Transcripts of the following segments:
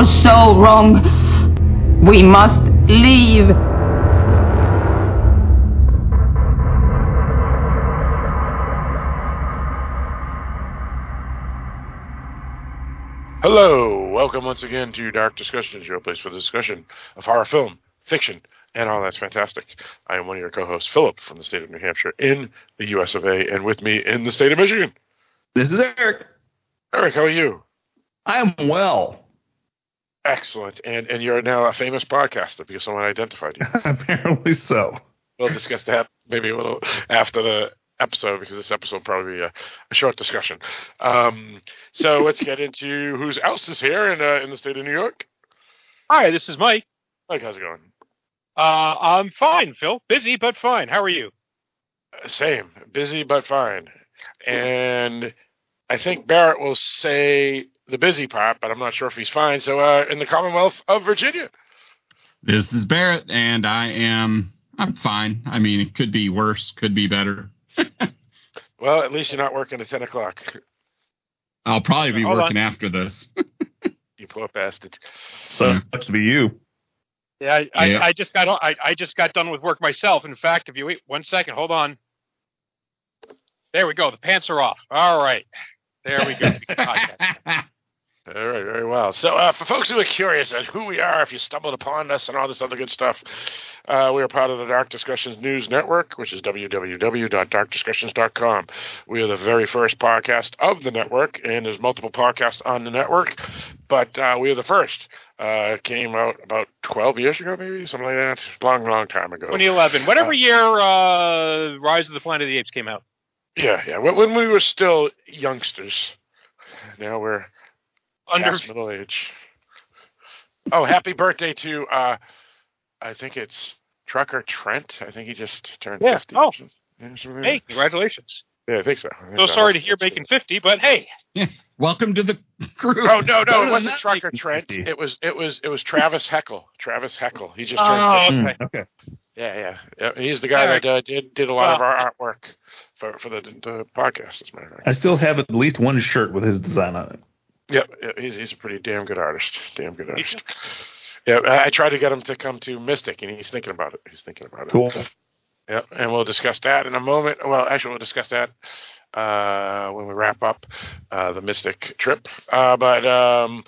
We were so wrong. We must leave. Hello, welcome once again to Dark Discussions, your place for the discussion of horror film, fiction, and all that's fantastic. I am one of your co-hosts, Philip, from the state of New Hampshire, in the U.S. of A., and with me in the state of Michigan. This is Eric. Eric, how are you? I am well. Excellent, and and you're now a famous podcaster because someone identified you. Apparently so. we'll discuss that maybe a little after the episode because this episode will probably be a, a short discussion. Um, so let's get into who's else is here in uh, in the state of New York. Hi, this is Mike. Mike, how's it going? Uh, I'm fine, Phil. Busy, but fine. How are you? Uh, Same, busy but fine. And I think Barrett will say the busy part, but I'm not sure if he's fine. So, uh, in the Commonwealth of Virginia, This is Barrett, and I am I'm fine. I mean, it could be worse, could be better. well, at least you're not working at ten o'clock. I'll probably be Hold working after this. You poor bastard. So Yeah. much to be you. Yeah, I, I, Yeah. I just got I, I just got done with work myself. In fact, if you wait one second, hold on. There we go. The pants are off. All right. There we go. We can podcast. All right, very well. So, uh, for folks who are curious as who we are, if you stumbled upon us and all this other good stuff, uh, we are part of the Dark Discussions News Network, which is www.darkdiscussions.com. We are the very first podcast of the network, and there's multiple podcasts on the network, but uh, we are the first. Uh, it came out about 12 years ago, maybe something like that. Long, long time ago. 2011. Whatever Uh, year uh, Rise of the Planet of the Apes came out. Yeah, yeah. When we were still youngsters. Now we're Under past middle age. Oh, happy birthday to uh I think it's Trucker Trent. I think he just turned Yeah. fifty. Oh. Yeah, something hey, congratulations. yeah, I think so. I think So so. sorry to hear making 50, but hey, Welcome to the crew. Oh no, no, it wasn't Trucker Trent. It was it was it was Travis Heckle. Travis Heckle. He just turned Oh, 50. okay. Mm, okay. Yeah, yeah, yeah. He's the guy All right. that uh, did did a lot of our artwork for for the, the podcast. As a matter of fact. I still have at least one shirt with his design on it. Yep, yeah, he's he's a pretty damn good artist. Damn good artist. Yeah, I, I tried to get him to come to Mystic, and he's thinking about it. He's thinking about it. Cool. Yep, and we'll discuss that in a moment. Well, actually, we'll discuss that uh, when we wrap up uh, the Mystic trip. Uh, but um,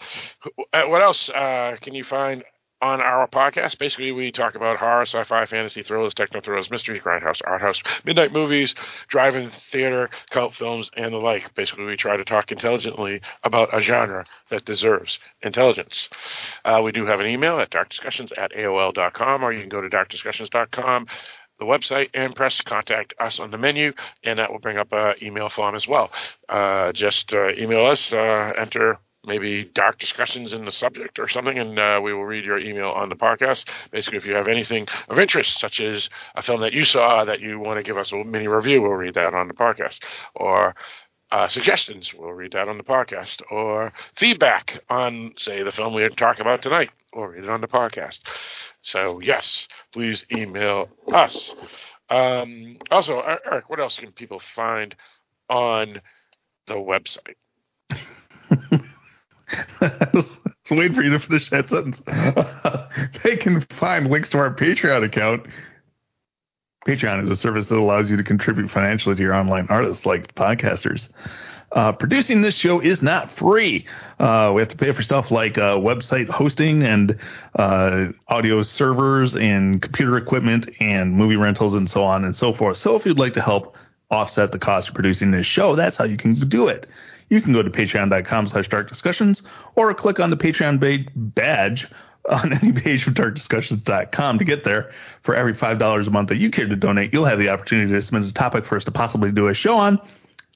uh, what else uh, can you find on our podcast? Basically, we talk about horror, sci-fi, fantasy, thrillers, techno thrillers, mysteries, grindhouse, art house, midnight movies, drive-in theater, cult films, and the like. Basically, we try to talk intelligently about a genre that deserves intelligence. Uh, we do have an email at darkdiscussions at aol.com, or you can go to darkdiscussions.com the website and press contact us on the menu, and that will bring up an email form as well. Uh, just uh, email us, uh, enter maybe dark discussions in the subject or something, and uh, we will read your email on the podcast. Basically, if you have anything of interest, such as a film that you saw that you want to give us a mini review, we'll read that on the podcast. Or uh, suggestions, we'll read that on the podcast. Or feedback on, say, the film we talk about tonight, we'll read it on the podcast. So, yes, please email us. Um, also, Er- Eric, what else can people find on the website? Waiting for you to finish that sentence. they can find links to our Patreon account Patreon is a service that allows you to contribute financially to your online artists like podcasters. Uh, producing this show is not free. Uh, we have to pay for stuff like uh, website hosting and uh, audio servers and computer equipment and movie rentals and so on and so forth. So if you'd like to help offset the cost of producing this show, that's how you can do it. You can go to patreon.com slash dark discussions or click on the Patreon ba- badge on any page of darkdiscussions.com to get there. For every $5 a month that you care to donate, you'll have the opportunity to submit a topic for us to possibly do a show on.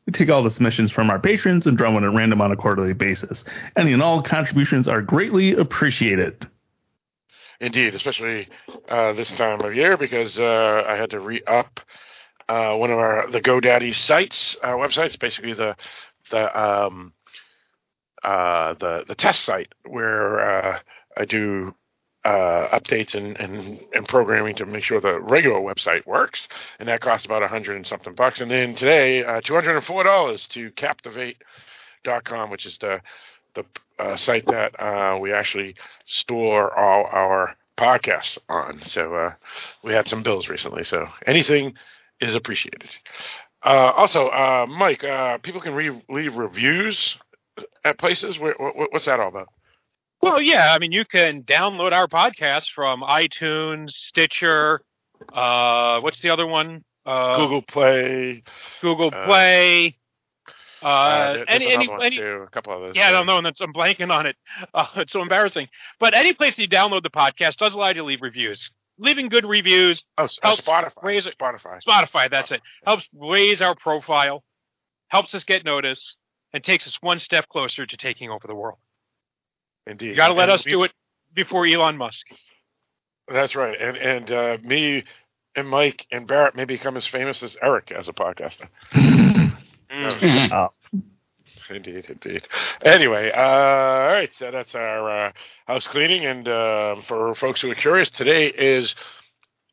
We take all the submissions from our patrons and draw one at random on a quarterly basis. Any and all contributions are greatly appreciated. Indeed, especially uh, this time of year because uh, I had to re up uh, one of our the GoDaddy sites uh, websites, basically the the um, uh, the the test site where uh, I do uh, updates and, and and programming to make sure the regular website works, and that costs about a hundred and something bucks. And then today, uh, two hundred and four dollars to Captivate.com, which is the the uh, site that uh, we actually store all our podcasts on. So uh, we had some bills recently, so anything is appreciated. Uh, also, uh, Mike, uh, people can re- leave reviews at places. Where, what, what's that all about? Well, yeah, I mean, you can download our podcast from iTunes, Stitcher. Uh, what's the other one? Uh, Google Play. Google uh, Play. Uh, any, any, any, too, a couple others. yeah, I don't know, and I'm blanking on it. Uh, it's so embarrassing. But any place you download the podcast does allow you to leave reviews. Leaving good reviews, Oh, s- oh, helps Spotify. raise it- Spotify. Spotify, that's it, helps raise our profile, helps us get noticed, and takes us one step closer to taking over the world. Indeed. You got to let And us we- do it before Elon Musk. That's right. And and uh, me and Mike and Barrett may become as famous as Eric as a podcaster. Uh, Indeed, indeed. Anyway, uh, all right. So that's our uh, house cleaning. And uh, for folks who are curious, today is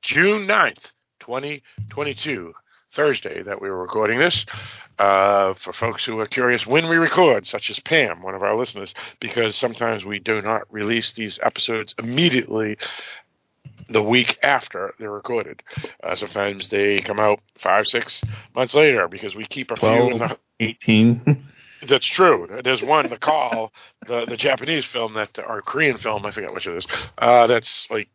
June 9th, 2022, Thursday that we were recording this. Uh, for folks who are curious when we record, such as Pam, one of our listeners, because sometimes we do not release these episodes immediately the week after they're recorded. Uh, sometimes they come out five, six months later because we keep a few in the 18. that's true. There's one, The Call, the the Japanese film that or Korean film, I forget which it is. Uh, that's like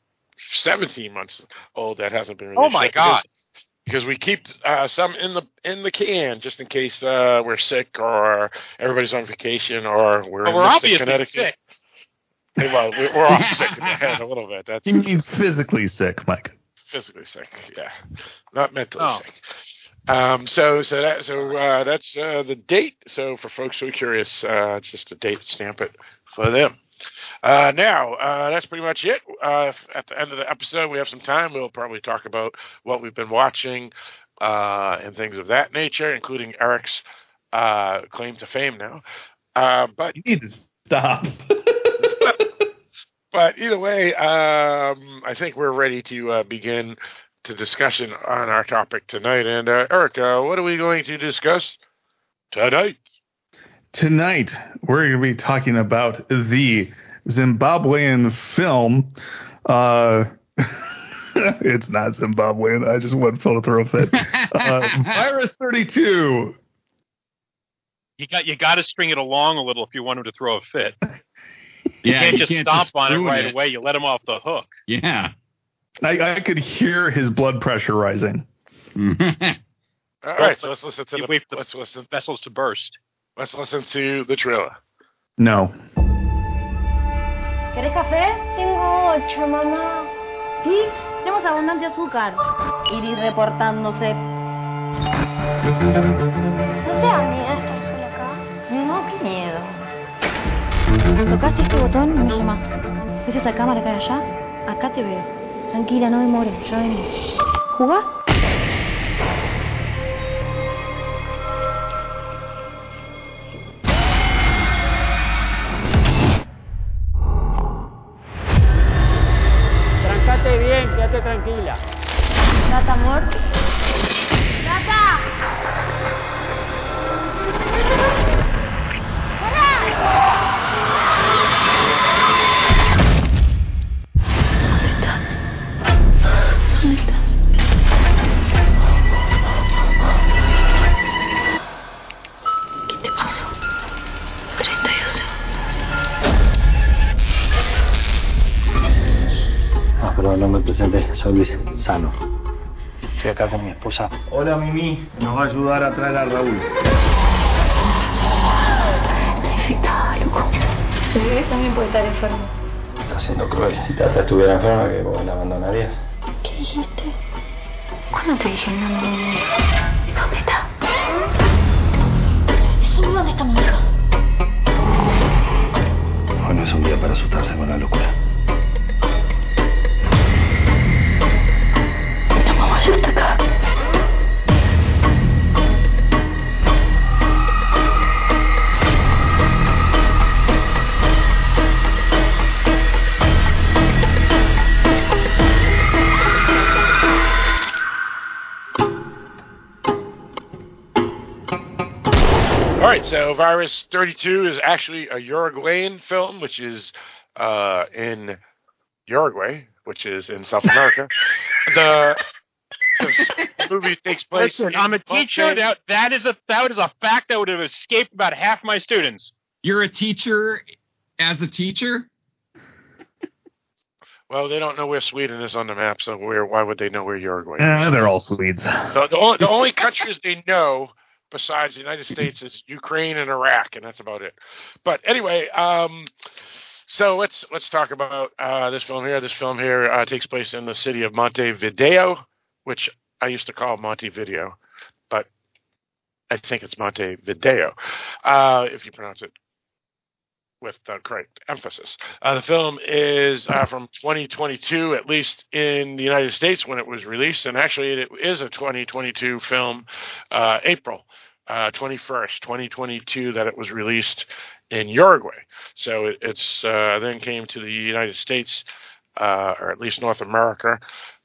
17 months old that hasn't been released. Oh my yet God. Because, because we keep uh, some in the in the can just in case uh, we're sick or everybody's on vacation or we're But in we're obviously Connecticut. sick. Hey, well, we- we're all sick in the head a little bit. That's he means physically sick, Mike. physically sick. Yeah, not mentally Oh. sick. Um, so so that so uh, that's uh, the date. So for folks who are curious, uh, just a date stamp it for them. Uh, now uh, that's pretty much it. Uh, at the end of the episode, we have some time. We'll probably talk about what we've been watching uh, and things of that nature, including Eric's uh, claim to fame now. Uh, but You need to stop. but either way, um, I think we're ready to uh, begin the discussion on our topic tonight. And uh, Eric, uh, what are we going to discuss tonight? Tonight, we're going to be talking about the Zimbabwean film. Uh, it's not Zimbabwean. I just want Phil to throw a fit. Uh, Virus 32. You got you got to string it along a little if you want him to throw a fit. You yeah, can't you just can't stomp just on it ruin right away. You let him off the hook. Yeah. I, I could hear his blood pressure rising. All right, so let's listen to the wait the- let's listen Vessels to burst. let's listen to the trailer. No. ¿Querés café? Tengo ocho, mamá. Sí, tenemos abundante azúcar. Iris reportándose. ¿No te da miedo estar sola acá? No, qué miedo. Tocaste este botón y me llamas. ¿Ves esa cámara que hay allá? Acá te veo. Tranquila, no demores, ya venís. ¿Jugá? Trancate bien, quédate tranquila. Gata, amor. Soy Luis Sano. Estoy acá con mi esposa. Hola, Mimi. Nos va a ayudar a traer a Raúl. Está loco. Tu bebé también puede estar enfermo. Está siendo cruel. Si Tata estuviera enferma, que vos la abandonarías. ¿Qué dijiste? ¿Cuándo te dije no, no? ¿Dónde está? Decime dónde está mi hija. Hoy no es un día para asustarse con la locura. Virus 32 is actually a Uruguayan film, which is uh, in Uruguay, which is in South America. the, the movie takes place. Listen, in I'm a teacher. That, that is a that is a fact that would have escaped about half my students. You're a teacher as a teacher? Well, they don't know where Sweden is on the map, so where? Why would they know where Uruguay is? Eh, they're all Swedes. The, the, only, the only countries they know besides the United States is Ukraine and Iraq, and that's about it. But anyway, um, so let's let's talk about uh, this film here. This film here uh, takes place in the city of Montevideo, which I used to call Montevideo, but I think it's Montevideo uh, if you pronounce it with the correct emphasis. Uh, the film is uh, from 2022, at least in the United States when it was released, and actually it is a 2022 film, uh, April uh, 21st, 2022, that it was released in Uruguay. So it, it's uh, then came to the United States, uh, or at least North America,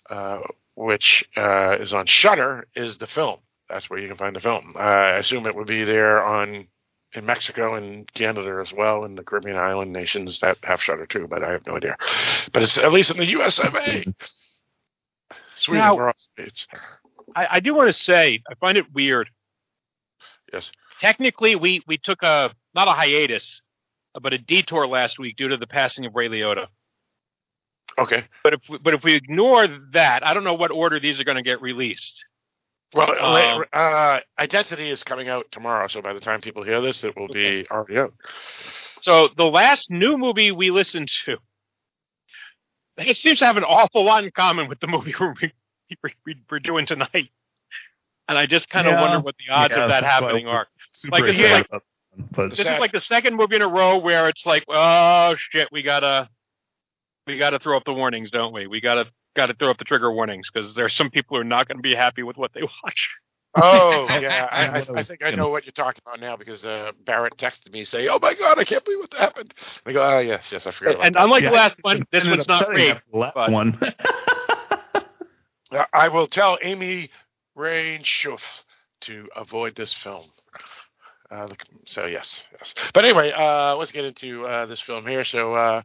uh, which uh, is on Shudder. Is the film? That's where you can find the film. Uh, I assume it would be there on in Mexico and Canada as well, and the Caribbean island nations that have Shudder too, but I have no idea. But it's at least in the U.S. of A. Sweden, Now- we're all states. I, I do want to say I find it weird. Yes. Technically, we we took a not a hiatus, but a detour last week due to the passing of Ray Liotta. Okay. But if we, but if we ignore that, I don't know what order these are going to get released. Well, Um, uh, Identity is coming out tomorrow, so by the time people hear this, it will be already out. So the last new movie we listened to, it seems to have an awful lot in common with the movie we're, we, we're doing tonight. And I just kind of Yeah. wonder what the odds Yeah, of that happening we're are. Super Like, this is like- about that one, but This is like the second movie in a row where it's like, oh shit, we gotta, we gotta throw up the warnings, don't we? We gotta, gotta throw up the trigger warnings because there are some people who are not going to be happy with what they watch. Oh yeah, I, I, I I think I know what you're talking about now because uh, Barrett texted me saying, "Oh my god, I can't believe what happened." I go, "Oh yes, yes, I forgot." About And unlike Yeah, the last one, this one's not setting rape. the last but- one. I will tell Amy Rain Schuff to avoid this film. Uh, so yes, yes. But anyway, uh, let's get into uh, this film here. So uh,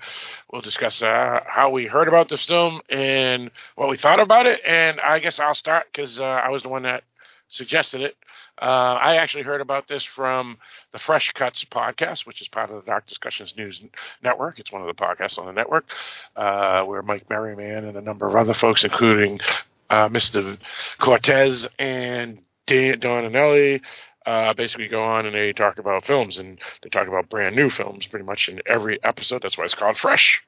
we'll discuss uh, how we heard about this film and what we thought about it. And I guess I'll start because uh, I was the one that suggested it. I actually heard about this from the Fresh Cuts podcast, which is part of the Dark Discussions News Network. It's one of the podcasts on the network, where Mike Merriman and a number of other folks, including Mr. Cortez and Dan Donanelli, uh, basically go on and they talk about films and they talk about brand new films pretty much in every episode. That's why it's called Fresh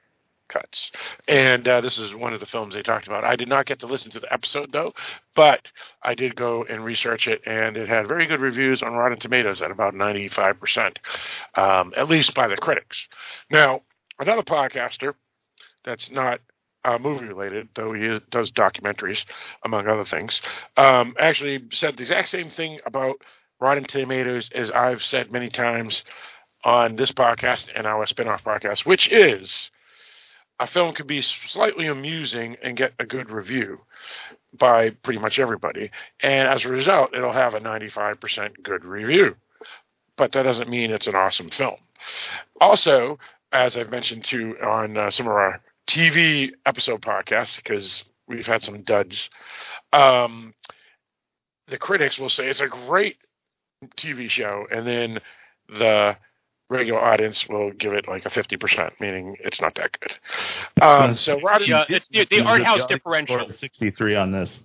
Cuts. And uh, this is one of the films they talked about. I did not get to listen to the episode though, but I did go and research it, and it had very good reviews on Rotten Tomatoes at about 95%, um, at least by the critics. Now, another podcaster that's not uh, movie related, though he is, does documentaries, among other things, um, actually said the exact same thing about Rotten Tomatoes as I've said many times on this podcast and our spin-off podcast, which is a film could be slightly amusing and get a good review by pretty much everybody. And as a result, it'll have a 95% good review. But that doesn't mean it's an awesome film. Also, as I've mentioned too on uh, some of our TV episode podcasts, because we've had some duds, um, the critics will say it's a great TV show, and then the regular audience will give it like a 50%, meaning it's not that good. Um, so Rotten, Yeah, it's the, the art house differential. 63 on this.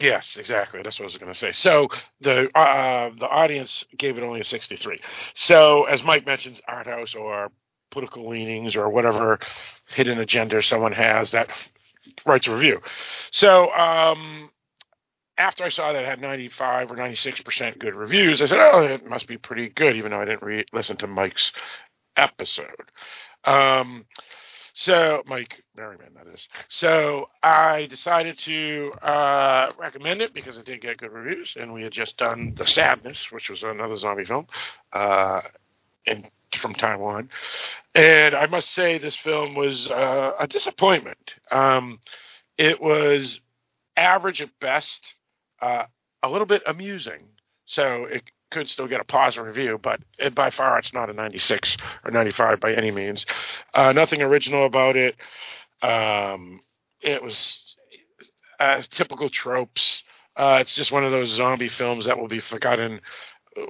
Yes, exactly. That's what I was going to say. So the uh, the audience gave it only a 63. So as Mike mentions, art house or political leanings or whatever hidden agenda someone has that writes a review. So um, after I saw that it had 95 or 96 percent good reviews, I said, "Oh, it must be pretty good," even though I didn't re- listen to Mike's episode. Um, so Mike Merriman, that is. So I decided to uh, recommend it because it did get good reviews, and we had just done The Sadness, which was another zombie film, uh, in from Taiwan. And I must say, this film was uh, a disappointment. Um, it was average at best, uh, a little bit amusing. So it could still get a positive review, but it, by far it's not a 96 or 95 by any means. Uh, nothing original about it. Um, it was uh, typical tropes. Uh, it's just one of those zombie films that will be forgotten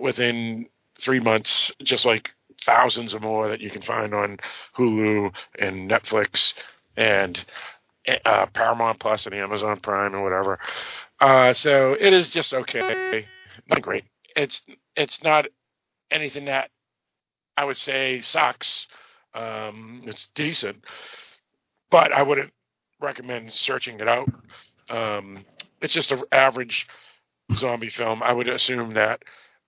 within three months, just like thousands of more that you can find on Hulu and Netflix and uh, Paramount Plus and Amazon Prime and whatever. Uh, so it is just okay, not great. It's it's not anything that I would say sucks. Um, it's decent, but I wouldn't recommend searching it out. Um, it's just an average zombie film. I would assume that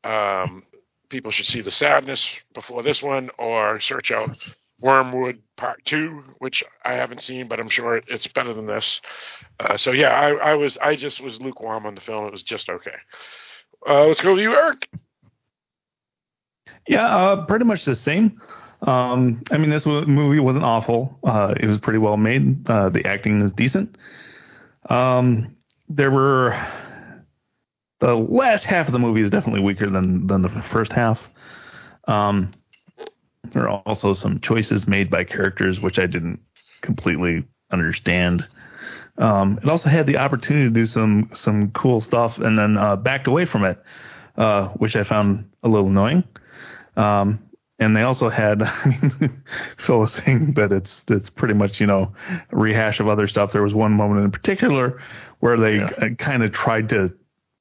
um, people should see the sadness before this one, or search out Wyrmwood Part Two, which I haven't seen, but I'm sure it's better than this. Uh, so yeah, I, I was I just was lukewarm on the film. It was just okay. Uh, let's go with you, Eric. Yeah, uh, pretty much the same. Um, I mean, this movie wasn't awful. Uh, it was pretty well made. Uh, the acting is decent. Um, there were the last half of the movie is definitely weaker than than the first half. Um, there are also some choices made by characters which I didn't completely understand. Um, it also had the opportunity to do some some cool stuff and then uh, backed away from it, uh, which I found a little annoying. Um, and they also had, I mean, Phil was saying that it's it's pretty much you know a rehash of other stuff. There was one moment in particular where they kind of tried to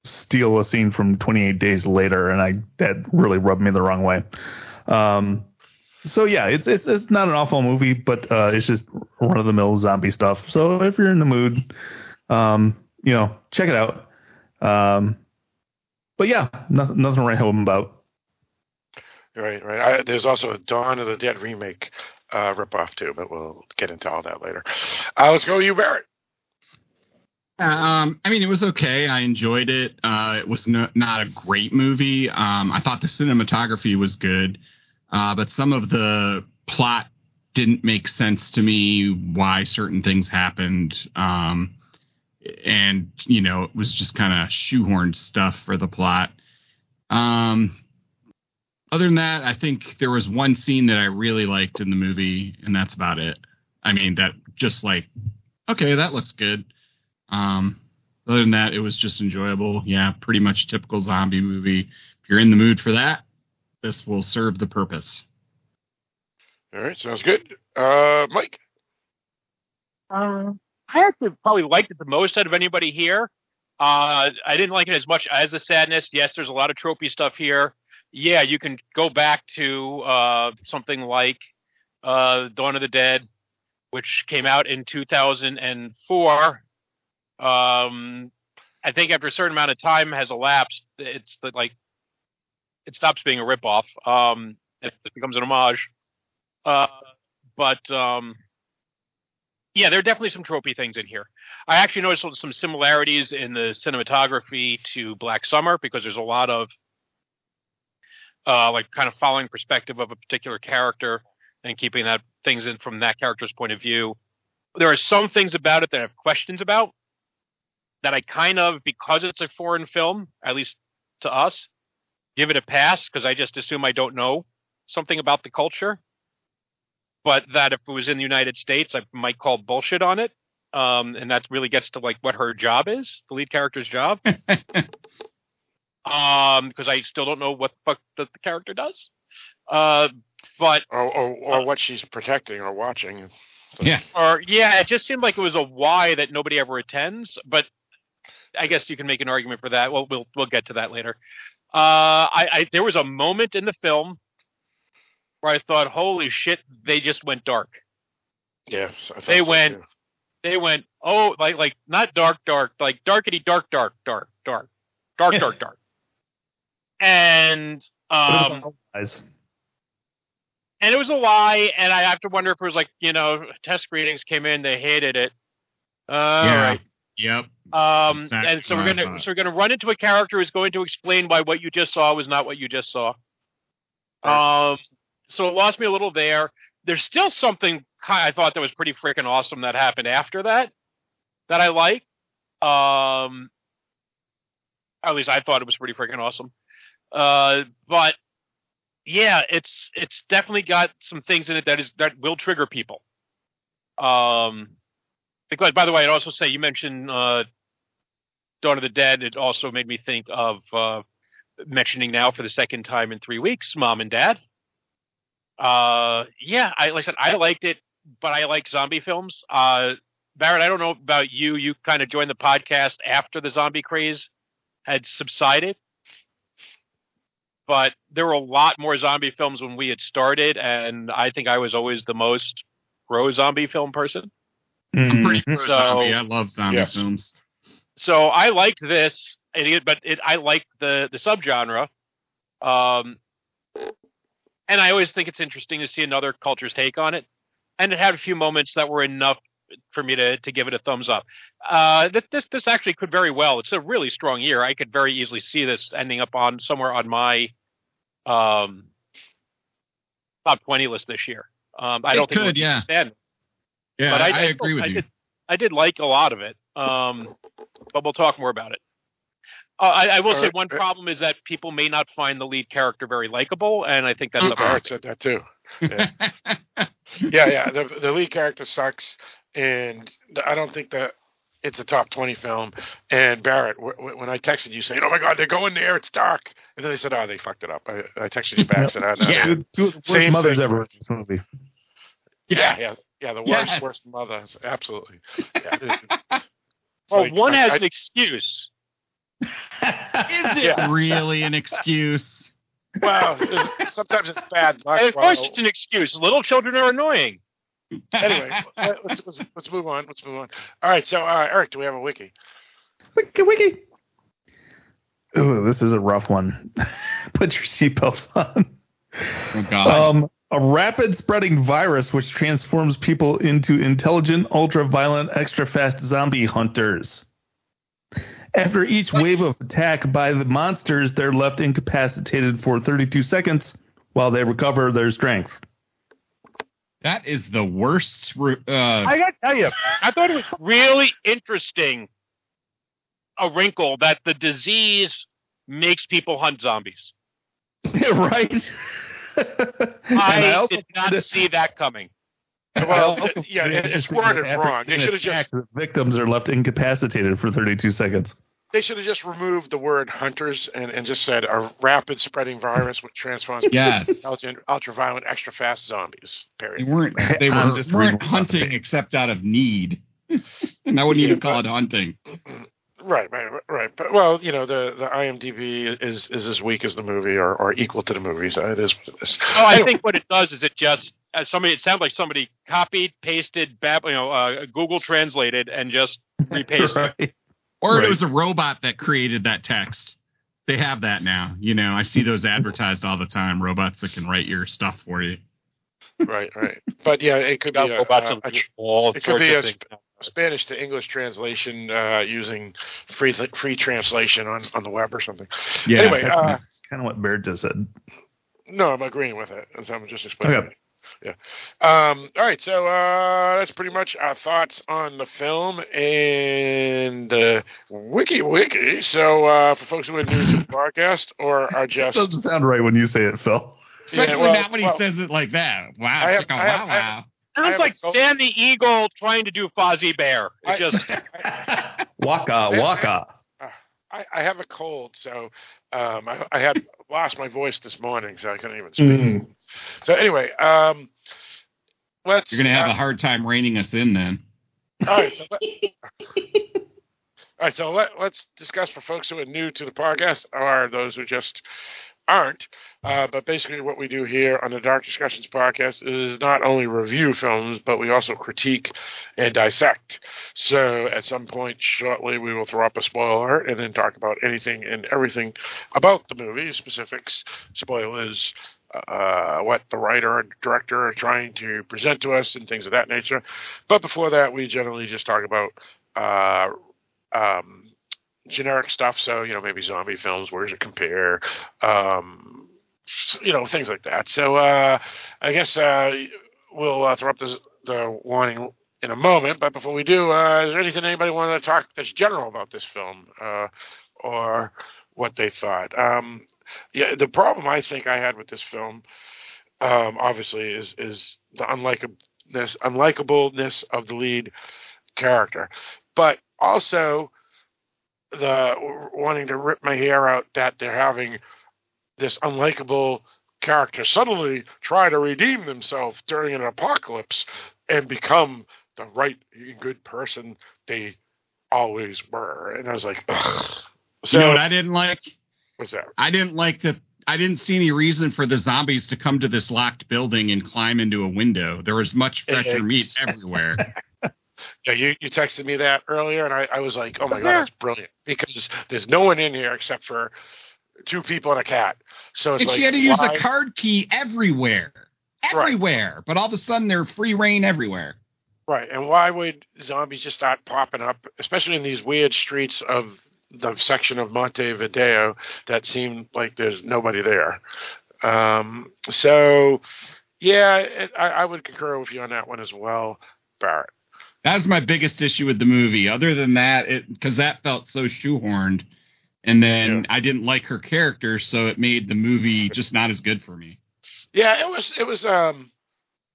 steal a scene from 28 Days Later, and I that really rubbed me the wrong way. Um, so yeah, it's it's it's not an awful movie, but uh, it's just run of the mill zombie stuff. So if you're in the mood, um, you know, check it out. Um, but yeah, nothing nothing to write home about. Right, right. I, there's also a Dawn of the Dead remake uh, ripoff too, but we'll get into all that later. Uh, let's go, you Barrett. Um, I mean, it was okay. I enjoyed it. Uh, it was no, not a great movie. Um, I thought the cinematography was good, uh, but some of the plot didn't make sense to me. Why certain things happened, um, and you know, it was just kind of shoehorned stuff for the plot. Um, other than that, I think there was one scene that I really liked in the movie, and that's about it. I mean, that just like, okay, that looks good. Um, other than that, it was just enjoyable. Yeah, pretty much typical zombie movie. If you're in the mood for that, this will serve the purpose. All right, sounds good. Uh, Mike. Um, I actually probably liked it the most out of anybody here. Uh, I didn't like it as much as the sadness. Yes, there's a lot of tropey stuff here. Yeah, you can go back to uh, something like uh, Dawn of the Dead, which came out in 2004. Um, I think after a certain amount of time has elapsed, it's like it stops being a ripoff. Um, it, becomes an homage. Uh, but um, yeah, there are definitely some tropey things in here. I actually noticed some similarities in the cinematography to Black Summer because there's a lot of uh, like kind of following perspective of a particular character and keeping that things in from that character's point of view. There are some things about it that I have questions about that I kind of because it's a foreign film, at least to us, give it a pass because I just assume I don't know something about the culture. But that if it was in the United States, I might call bullshit on it. Um, and that really gets to like what her job is, the lead character's job. um, because I still don't know what the fuck the, the character does. Uh, but or, or or what she's protecting or watching. So- Yeah. or yeah, it just seemed like it was a why that nobody ever attends. But I guess you can make an argument for that. Well, we'll we'll get to that later. Uh, I, I there was a moment in the film where I thought, "Holy shit!" They just went dark. Yeah, I They so, went- too. They went, oh, like like not dark, dark, like darkety dark, dark, dark, dark, dark, dark, dark. And um, and it was a lie. And I have to wonder if it was like you know test screenings came in, they hated it. Uh, yeah. right. Yep. Um, Exactly and so we're gonna so we're gonna run into a character who's going to explain why what you just saw was not what you just saw. Um, so it lost me a little there. There's still something I thought that was pretty freaking awesome that happened after that that I like. Um, at least I thought it was pretty freaking awesome. Uh, but yeah, it's it's definitely got some things in it that is that will trigger people. Um, because by the way, I'd also say you mentioned uh, Dawn of the Dead. It also made me think of uh, mentioning now for the second time in three weeks, Mom and Dad. Uh, yeah, I like I said, I liked it, but I like zombie films. Uh, Barrett, I don't know about you. You kind of joined the podcast after the zombie craze had subsided, but there were a lot more zombie films when we had started, and I think I was always the most pro zombie film person. I'm pretty pro So- zombie. I love zombie Yes. films. so I liked this, but it, I liked the the subgenre. Um, and I always think it's interesting to see another culture's take on it. And it had a few moments that were enough for me to to give it a thumbs up. Uh, this this actually could very well. It's a really strong year. I could very easily see this ending up on somewhere on my um top twenty list this year. Um, I It don't think could, it yeah. Would stand Yeah, but I, I, I still- agree with I you. Did, I did like a lot of it, um, but we'll talk more about it. Uh, I, I will say Alright. one problem is that people may not find the lead character very likable, and I think that's a Barrett problem. said that too. Yeah, yeah, yeah. The the lead character sucks, and I don't think that it's a top twenty film. And Barrett, w- w- when I texted you saying, "Oh my God, they're going there, it's dark," and then they said, "Oh, they fucked it up." I, I texted you back, said, "Ah, no, Yeah. no, Two, two worst Same mothers thing. ever in this movie. yeah, yeah, yeah, the worst, Yes. worst mother, absolutely." Yeah, Well, like, one I- has I- an excuse. Is it Yes. really an excuse? well, sometimes it's bad luck. And of course, while- it's an excuse. Little children are annoying. anyway, let- let's, let's let's move on. Let's move on. All right, so uh, Eric, do we have a wiki? Wiki, wiki. Ooh, this is a rough one. Put your seatbelt on. Oh God. Um, a rapid spreading virus which transforms people into intelligent, ultra violent, extra fast zombie hunters. After each wave of attack by the monsters, they're left incapacitated for 32 seconds while they recover their strength. that is the worst. Uh, I gotta tell you, I thought it was really interesting. A wrinkle that the disease makes people hunt zombies. right? And I, also did not find see that coming. Well, yeah, find it it- it's worded wrong. They should have just the victims are left incapacitated for 32 seconds. they should have just removed the word hunters and, and just said a rapid spreading virus which transforms yes. people into intelligent, ultra violent, extra fast zombies. Period. They weren't. They I'm were, just weren't hunting except out of need, and I wouldn't even call it hunting. Right, right, right. But well, you know, the the IMDb is is as weak as the movie or, or equal to the movie. So it is what it is. Oh, I Anyway, think what it does is it just uh, somebody. It sounds like somebody copied, pasted, bab, you know, uh, Google translated, and just repasted. Right. Or Right. it was a robot that created that text. They have that now. You know, I see those advertised all the time. Robots that can write your stuff for you. right, right. But yeah, it could be Got a, robots a, of a tr- all it could be a things. Spanish to English translation uh, using free free translation on, on the web or something. Yeah. Anyway, uh, kind of what Baird just said. no, I'm agreeing with it. As I'm just explaining. Okay. it. Yeah. Um, all right. So uh, that's pretty much our thoughts on the film and uh, wiki wiki. So uh, for folks who are new to the podcast or are It just doesn't sound right when you say it, Phil. Especially Yeah, well- not when he well- says it like that. Wow. I have- chicka, I have- wow, I have- wow. I Sounds like a go- Sam the Eagle trying to do Fozzie Bear. It I- just Waka, waka. I, I have a cold, so um, I, I had lost my voice this morning, so I couldn't even speak. Mm. So anyway, um, let's. You're gonna have uh, a hard time reining us in then. All right, so let, all right, so let, let's discuss for folks who are new to the podcast or those who just aren't. Uh, but basically, what we do here on the Dark Discussions podcast is not only review films, but we also critique and dissect. So at some point shortly, we will throw up a spoiler and then talk about anything and everything about the movie, specifics, spoilers, uh, what the writer and director are trying to present to us, and things of that nature. But before that, we generally just talk about uh, um, generic stuff. So you know, maybe zombie films. Where does it compare? Um, you know, things like that. So uh, I guess uh, we'll uh, throw up the, the warning in a moment. But before we do, uh, is there anything anybody wanted to talk that's general about this film, uh, or what they thought? Um, yeah, the problem I think I had with this film, um, obviously, is is the unlikableness unlikableness of the lead character, but also the wanting to rip my hair out that they're having this unlikable character suddenly try to redeem themselves during an apocalypse and become the right good person they always were. And I was like, Ugh. So, you know what I didn't like? what's that? I didn't like that. I didn't see any reason for the zombies to come to this locked building and climb into a window. There was much fresher meat everywhere. Yeah, you, you texted me that earlier, and I, I was like, oh my god, that's brilliant because there's no one in here except for two people and a cat. So it's and like, she had to use why- a card key everywhere, everywhere. But all of a sudden, they're free reign everywhere. Right, and why would zombies just start popping up, especially in these weird streets of the section of Montevideo that seemed like there's nobody there? Um, so, yeah, it, I, I would concur with you on that one as well, Barrett. That's my biggest issue with the movie. Other than that, it because that felt so shoehorned, and then I didn't like her character, so it made the movie just not as good for me. Yeah, it was. It was. Um,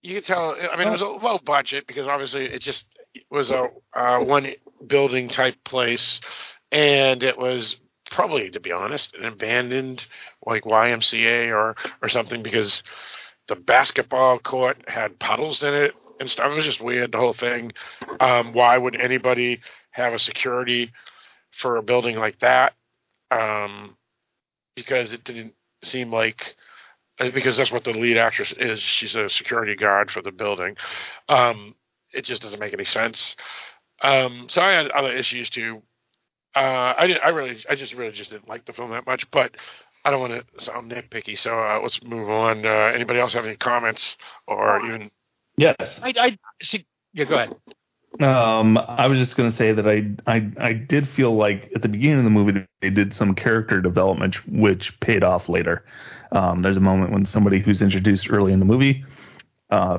you could tell. I mean, it was a low budget because obviously it just was a uh, one building type place, and it was probably, to be honest, an abandoned like YMCA or or something because the basketball court had puddles in it and stuff. It was just weird. The whole thing. Um, why would anybody have a security for a building like that? Um, because it didn't seem like uh, because that's what the lead actress is. She's a security guard for the building. Um, it just doesn't make any sense. Um, so I had other issues too. Uh, I did, I really, I just really just didn't like the film that much, but I don't want to sound nitpicky. So uh, let's move on. Uh, anybody else have any comments or even? Yes. I, I see. Yeah, go ahead. Um, I was just going to say that I, I I did feel like at the beginning of the movie they did some character development which paid off later. Um, there's a moment when somebody who's introduced early in the movie uh,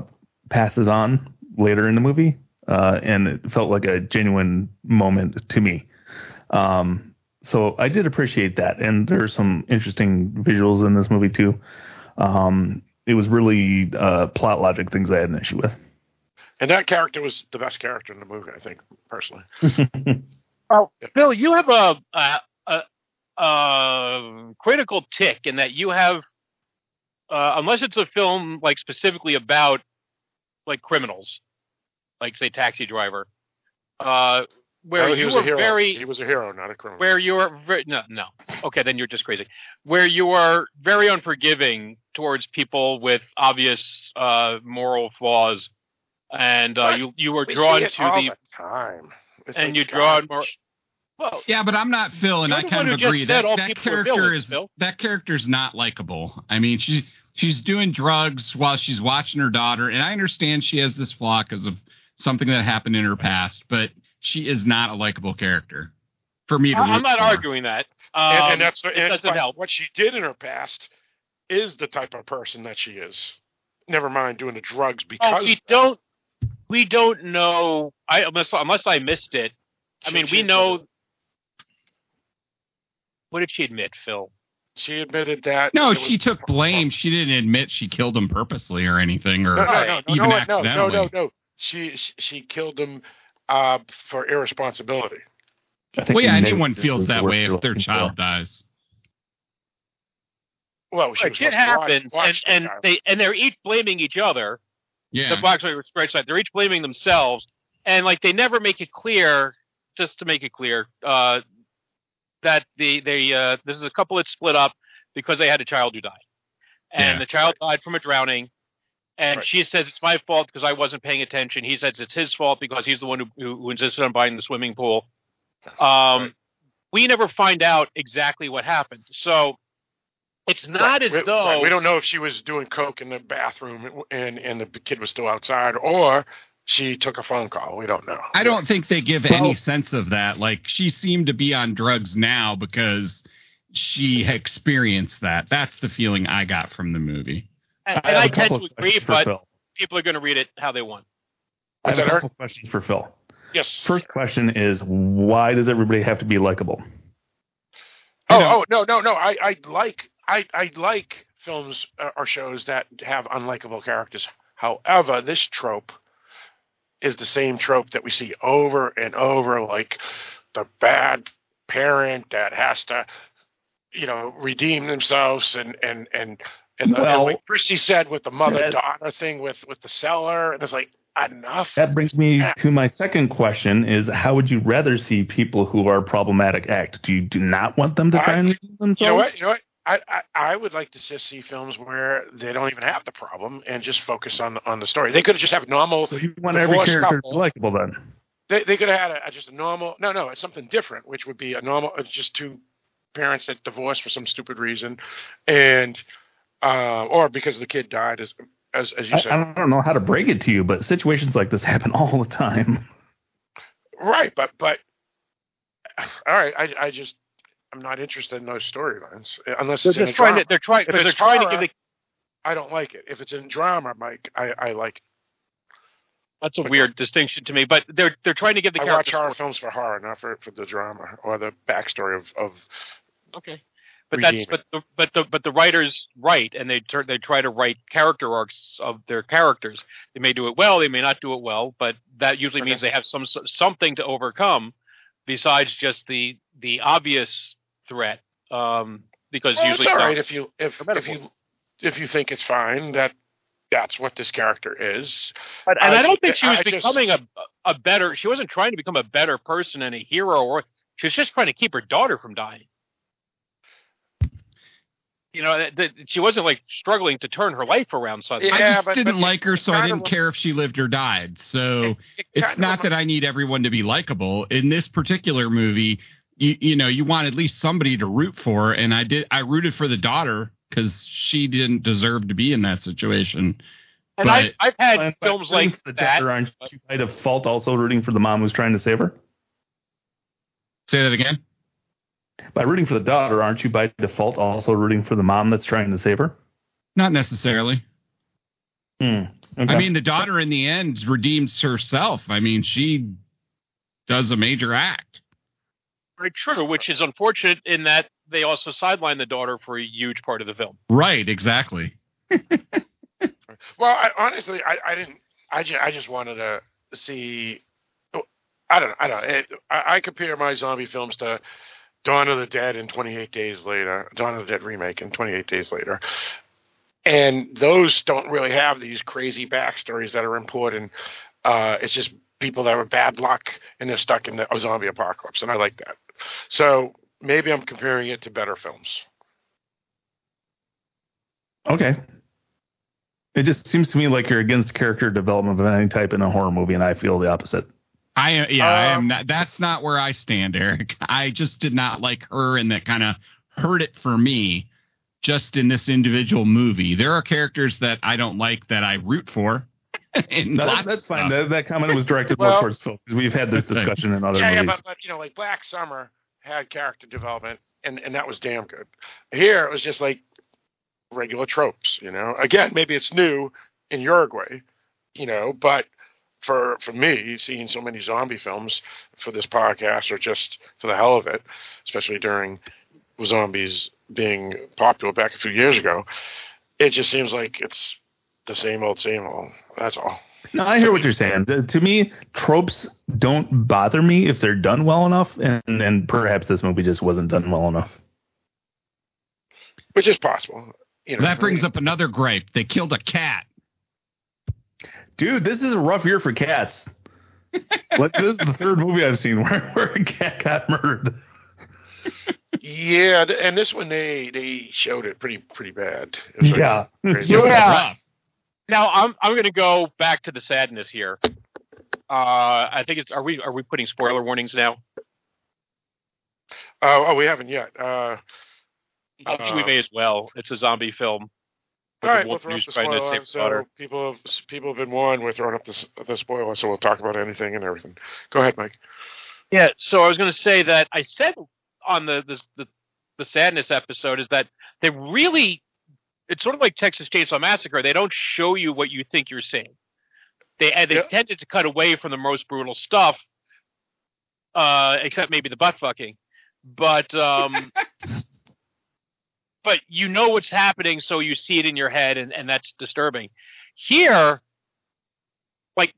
passes on later in the movie, uh, and it felt like a genuine moment to me. Um, so I did appreciate that, and there are some interesting visuals in this movie too. Um, it was really uh, plot logic things I had an issue with. And that character was the best character in the movie, I think, personally. Oh, Bill, you have a, a, a, a critical tick in that you have, uh, unless it's a film like specifically about like criminals, like say Taxi Driver, uh, where Oh, he you was were a hero. very He was a hero, not a criminal. where you are very no no okay then you're just crazy where you are very unforgiving towards people with obvious uh moral flaws and uh you you were we drawn see it to all the the time. It's and like you draw garbage. more well Yeah, but I'm not Phil, and I kind of agree said that all that character villains, is Phil. that character's not likable. I mean, she's she's doing drugs while she's watching her daughter, and I understand she has this flaw because of something that happened in her past, but she is not a likable character for me to. I- I'm not for. arguing that and, Um, and that's it and, doesn't but help What she did in her past is the type of person that she is. Never mind doing the drugs because oh, we don't we don't know I unless unless I missed it I mean we know admitted- what did she admit Phil she admitted that. No, it she was- took blame. She didn't admit she killed him purposely or anything, or No, no, no, no, even no, no, no, no, no. She she- she killed him uh, for irresponsibility. Well, yeah, anyone feels that way if their child for. dies. Well, she Right, was shit supposed watch- happens, watch and the and they and they're each blaming each other. Yeah. The Black Straight side, they're each blaming themselves, and like they never make it clear. Just to make it clear, uh, that the they uh, this is a couple that split up because they had a child who died, and Yeah. the child died from a drowning. And Right. she says it's my fault because I wasn't paying attention. He says it's his fault because he's the one who, who, who insisted on buying the swimming pool. Um, Right. We never find out exactly what happened, so it's not Right. as we, though right. we don't know if she was doing coke in the bathroom and and the kid was still outside, or she took a phone call. We don't know. I don't think they give Well- any sense of that. Like she seemed to be on drugs now because she experienced that. That's the feeling I got from the movie. And, I and have I a tend to agree, but Phil. people are going to read it how they want. I have a couple of questions for Phil. Yes. First question is why does everybody have to be likable? Oh, know- oh no, no, no. I, I like I, I like films uh, or shows that have unlikable characters. However, this trope is the same trope that we see over and over, like the bad parent that has to, you know, redeem themselves and and and and, the, and Well, like Chrissy said with the mother daughter thing with with the seller, and it's like enough. That brings me to my second question is how would you rather see people who are problematic act? Do you do not want them to try I- and themselves? You know what? You know what? I, I I would like to just see films where they don't even have the problem and just focus on on the story. They could just have normal. So you want every character couple. likable then? They they could have had a, just a normal. No, no, it's something different, which would be a normal. It's just two parents that divorced for some stupid reason, and uh, or because the kid died, as as as you I, said. I don't know how to break it to you, but situations like this happen all the time. Right, but but all right. I I just I'm not interested in those storylines unless They're it's just a trying drama. to they're trying If they're it's trying to give the I don't like it. If it's in drama, Mike, I I like. It. that's a weird distinction to me, but they're they're trying to give the I watch characters horror films for horror, not for for the drama or the backstory of of. Okay. But that's but the but the but the writers write and they turn they try to write character arcs of their characters. They may do it well, they may not do it well, but that usually Okay. means they have some something to overcome besides just the the obvious threat. Um, because Well, usually it's all right if you if if you if you think it's fine that that's what this character is. But, and I I, don't think she was I just- becoming a a better. She wasn't trying to become a better person and a hero, or she was just trying to keep her daughter from dying. You know, that, that she wasn't like struggling to turn her life around suddenly. I just but- didn't but like her, so I didn't of- care if she lived or died. So It it's kind of not that I need everyone to be likable. In this particular movie, you, you know, you want at least somebody to root for, and I did. I rooted for the daughter because she didn't deserve to be in that situation. and I, but- I've had And films like the that. daughter, aren't you by default also rooting for the mom who's trying to save her? Say that again. By rooting for the daughter, aren't you by default also rooting for the mom that's trying to save her? Not necessarily. Hmm. Okay. I mean, the daughter in the end redeems herself. I mean, she does a major act. Very true, which is unfortunate in that they also sideline the daughter for a huge part of the film. Right, exactly. Well, I, honestly, I, I didn't. I just I just wanted to see. I don't know. I don't. know. It, I, I compare my zombie films to Dawn of the Dead and 28 Days Later, Dawn of the Dead remake and 28 Days Later, and those don't really have these crazy backstories that are important. Uh, it's just people that were bad luck and they're stuck in the zombie apocalypse, and I like that. So maybe I'm comparing it to better films. okay. It just seems to me like you're against character development of any type in a horror movie, and I feel the opposite. I am yeah, I am Um, not. That's not where I stand, Eric. I just did not like her, and that kind of hurt it for me. Just in this individual movie, there are characters that I don't like that I root for. No, that, that's fine. That, that comment was directed Well- more towards Phil because we've had this discussion in other yeah, yeah, but, but you know, like Black Summer had character development, and and that was damn good. Here it was just like regular tropes. You know, again, maybe it's new in Uruguay, you know, but for for me, seeing so many zombie films for this podcast, or just for the hell of it, especially during zombies being popular back a few years ago, it just seems like it's the same old, same old. That's all. No, I hear what you're saying. To to me, tropes don't bother me if they're done well enough, and, and perhaps this movie just wasn't done well enough. which is possible. You know, That brings up another gripe. They killed a cat. Dude, this is a rough year for cats. like, this is the third movie I've seen where, where a cat got murdered. Yeah, and this one they they showed it pretty pretty bad. Like Yeah. crazy. Yeah. Now I'm I'm going to go back to the sadness here. Uh, I think it's are we are we putting spoiler warnings now? Oh, oh, we haven't yet. Uh, I think we Uh, may as well. It's a zombie film. All right, we'll throw up the spoiler. save So daughter. people have people have been warned. We're throwing up the s- the spoiler, so we'll talk about anything and everything. Go ahead, Mike. Yeah. So I was going to say that I said on the the the, the sadness episode is that they really it's sort of like Texas Chainsaw Massacre. They don't show you what you think you're seeing. They and they Yeah. tended to cut away from the most brutal stuff, uh, except maybe the butt fucking. But um, but you know what's happening, so you see it in your head, and, and that's disturbing. Here, like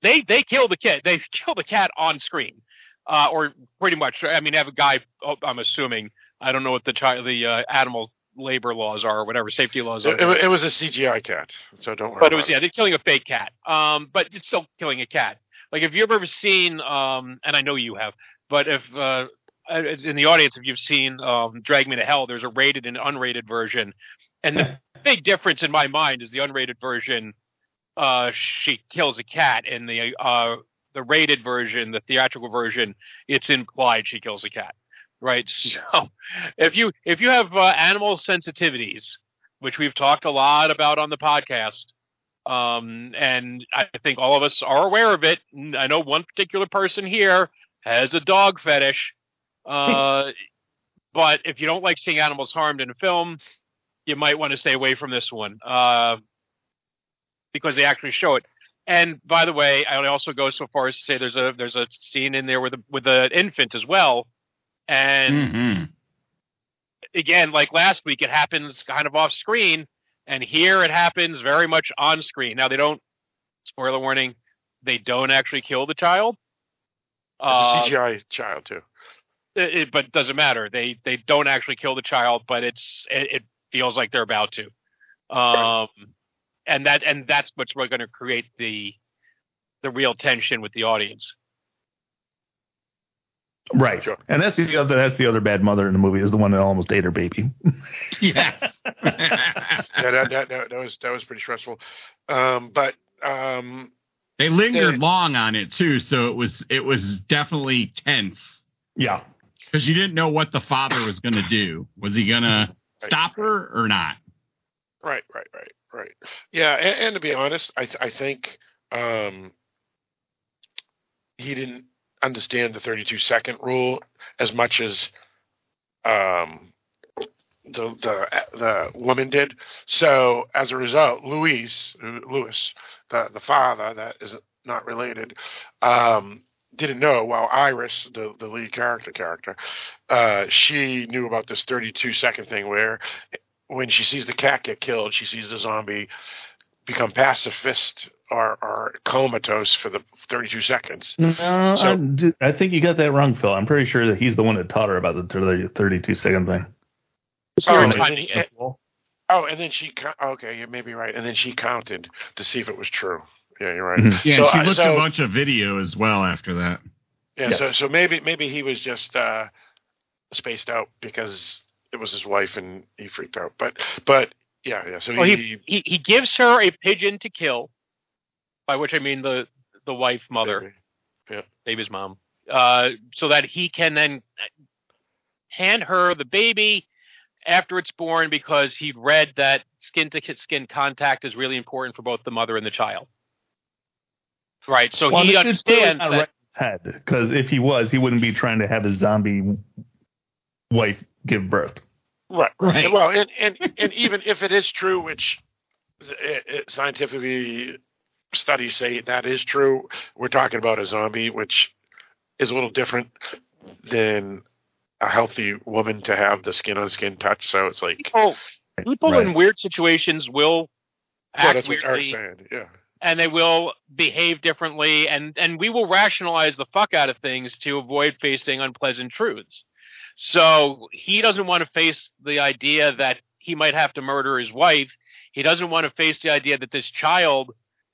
they they kill the kid, they kill the cat on screen, uh, or pretty much. I mean, have a guy. oh, I'm assuming. I don't know what the child, the uh, animal labor laws are, or whatever safety laws are. It, it, it was a CGI cat, so don't worry. but it was yeah, they're killing a fake cat. Um, but it's still killing a cat. Like if you've ever seen, um, and I know you have, but if uh, in the audience, if you've seen um, Drag Me to Hell, there's a rated and unrated version, and the big difference in my mind is the unrated version, uh, she kills a cat, and the uh, the rated version, the theatrical version, it's implied she kills a cat. Right. So if you if you have uh, animal sensitivities, which we've talked a lot about on the podcast, um, and I think all of us are aware of it. I know one particular person here has a dog fetish. Uh, but if you don't like seeing animals harmed in a film, you might want to stay away from this one uh, because they actually show it. And by the way, I also go so far as to say there's a there's a scene in there with a, with an infant as well. And hmm again, like last week, it happens kind of off screen, and here it happens very much on screen. Now they don't. Spoiler warning: they don't actually kill the child. It's Uh, a CGI child too. It, it- but it doesn't matter. They they don't actually kill the child, but it's it, it feels like they're about to. Um, and that and that's what's going to create the the real tension with the audience. Right. Sure. And that's the other that's the other bad mother in the movie is the one that almost ate her baby. Yes. Yeah, that, that that that was that was pretty stressful. Um, but um, they lingered They- long on it too, so it was it was definitely tense Yeah. Because you didn't know what the father was going to do. Was he going to stop her or not? Right, right, right, right. Yeah, and, and to be honest, I th- I think um, he didn't understand the 32 second rule as much as um, the the the woman did. So as a result, Luis Louis, the the father that is not related, um, didn't know. While Iris, the the lead character character, uh, she knew about this 32 second thing where when she sees the cat get killed, she sees the zombie become pacifist or, or comatose for the 32 seconds. No, So- I, d- I think you got that wrong, Phil. I'm pretty sure that he's the one that taught her about the 32 second thing. Oh, You're and then- oh, and then she, okay, you may be right. And then she counted to see if it was true. Yeah, you're right. Mhm. Yeah, So she looked so- a bunch of video as well after that. Yeah, Yes. so so maybe maybe he was just uh, spaced out because it was his wife and he freaked out. But but yeah, yeah. So Well, he, he, he he gives her a pigeon to kill, by which I mean the the wife mother. yeah baby's mom, uh, so that he can then hand her the baby after it's born because he read that skin to skin contact is really important for both the mother and the child. Right. So Well, he it's- it's clearly understands not that. right in his head because if he was, he wouldn't be trying to have his zombie wife give birth. Right, Right. Well, and, and and even if it is true, which it, it, scientifically studies say that is true, we're talking about a zombie, which is a little different than a healthy woman to have the skin on skin touch. So it's like, People, people Right. in weird situations will well, act that's what Eric's weirdly. saying. Yeah, and they will behave differently, and and we will rationalize the fuck out of things to avoid facing unpleasant truths. So he doesn't want to face the idea that he might have to murder his wife. He doesn't want to face the idea that this child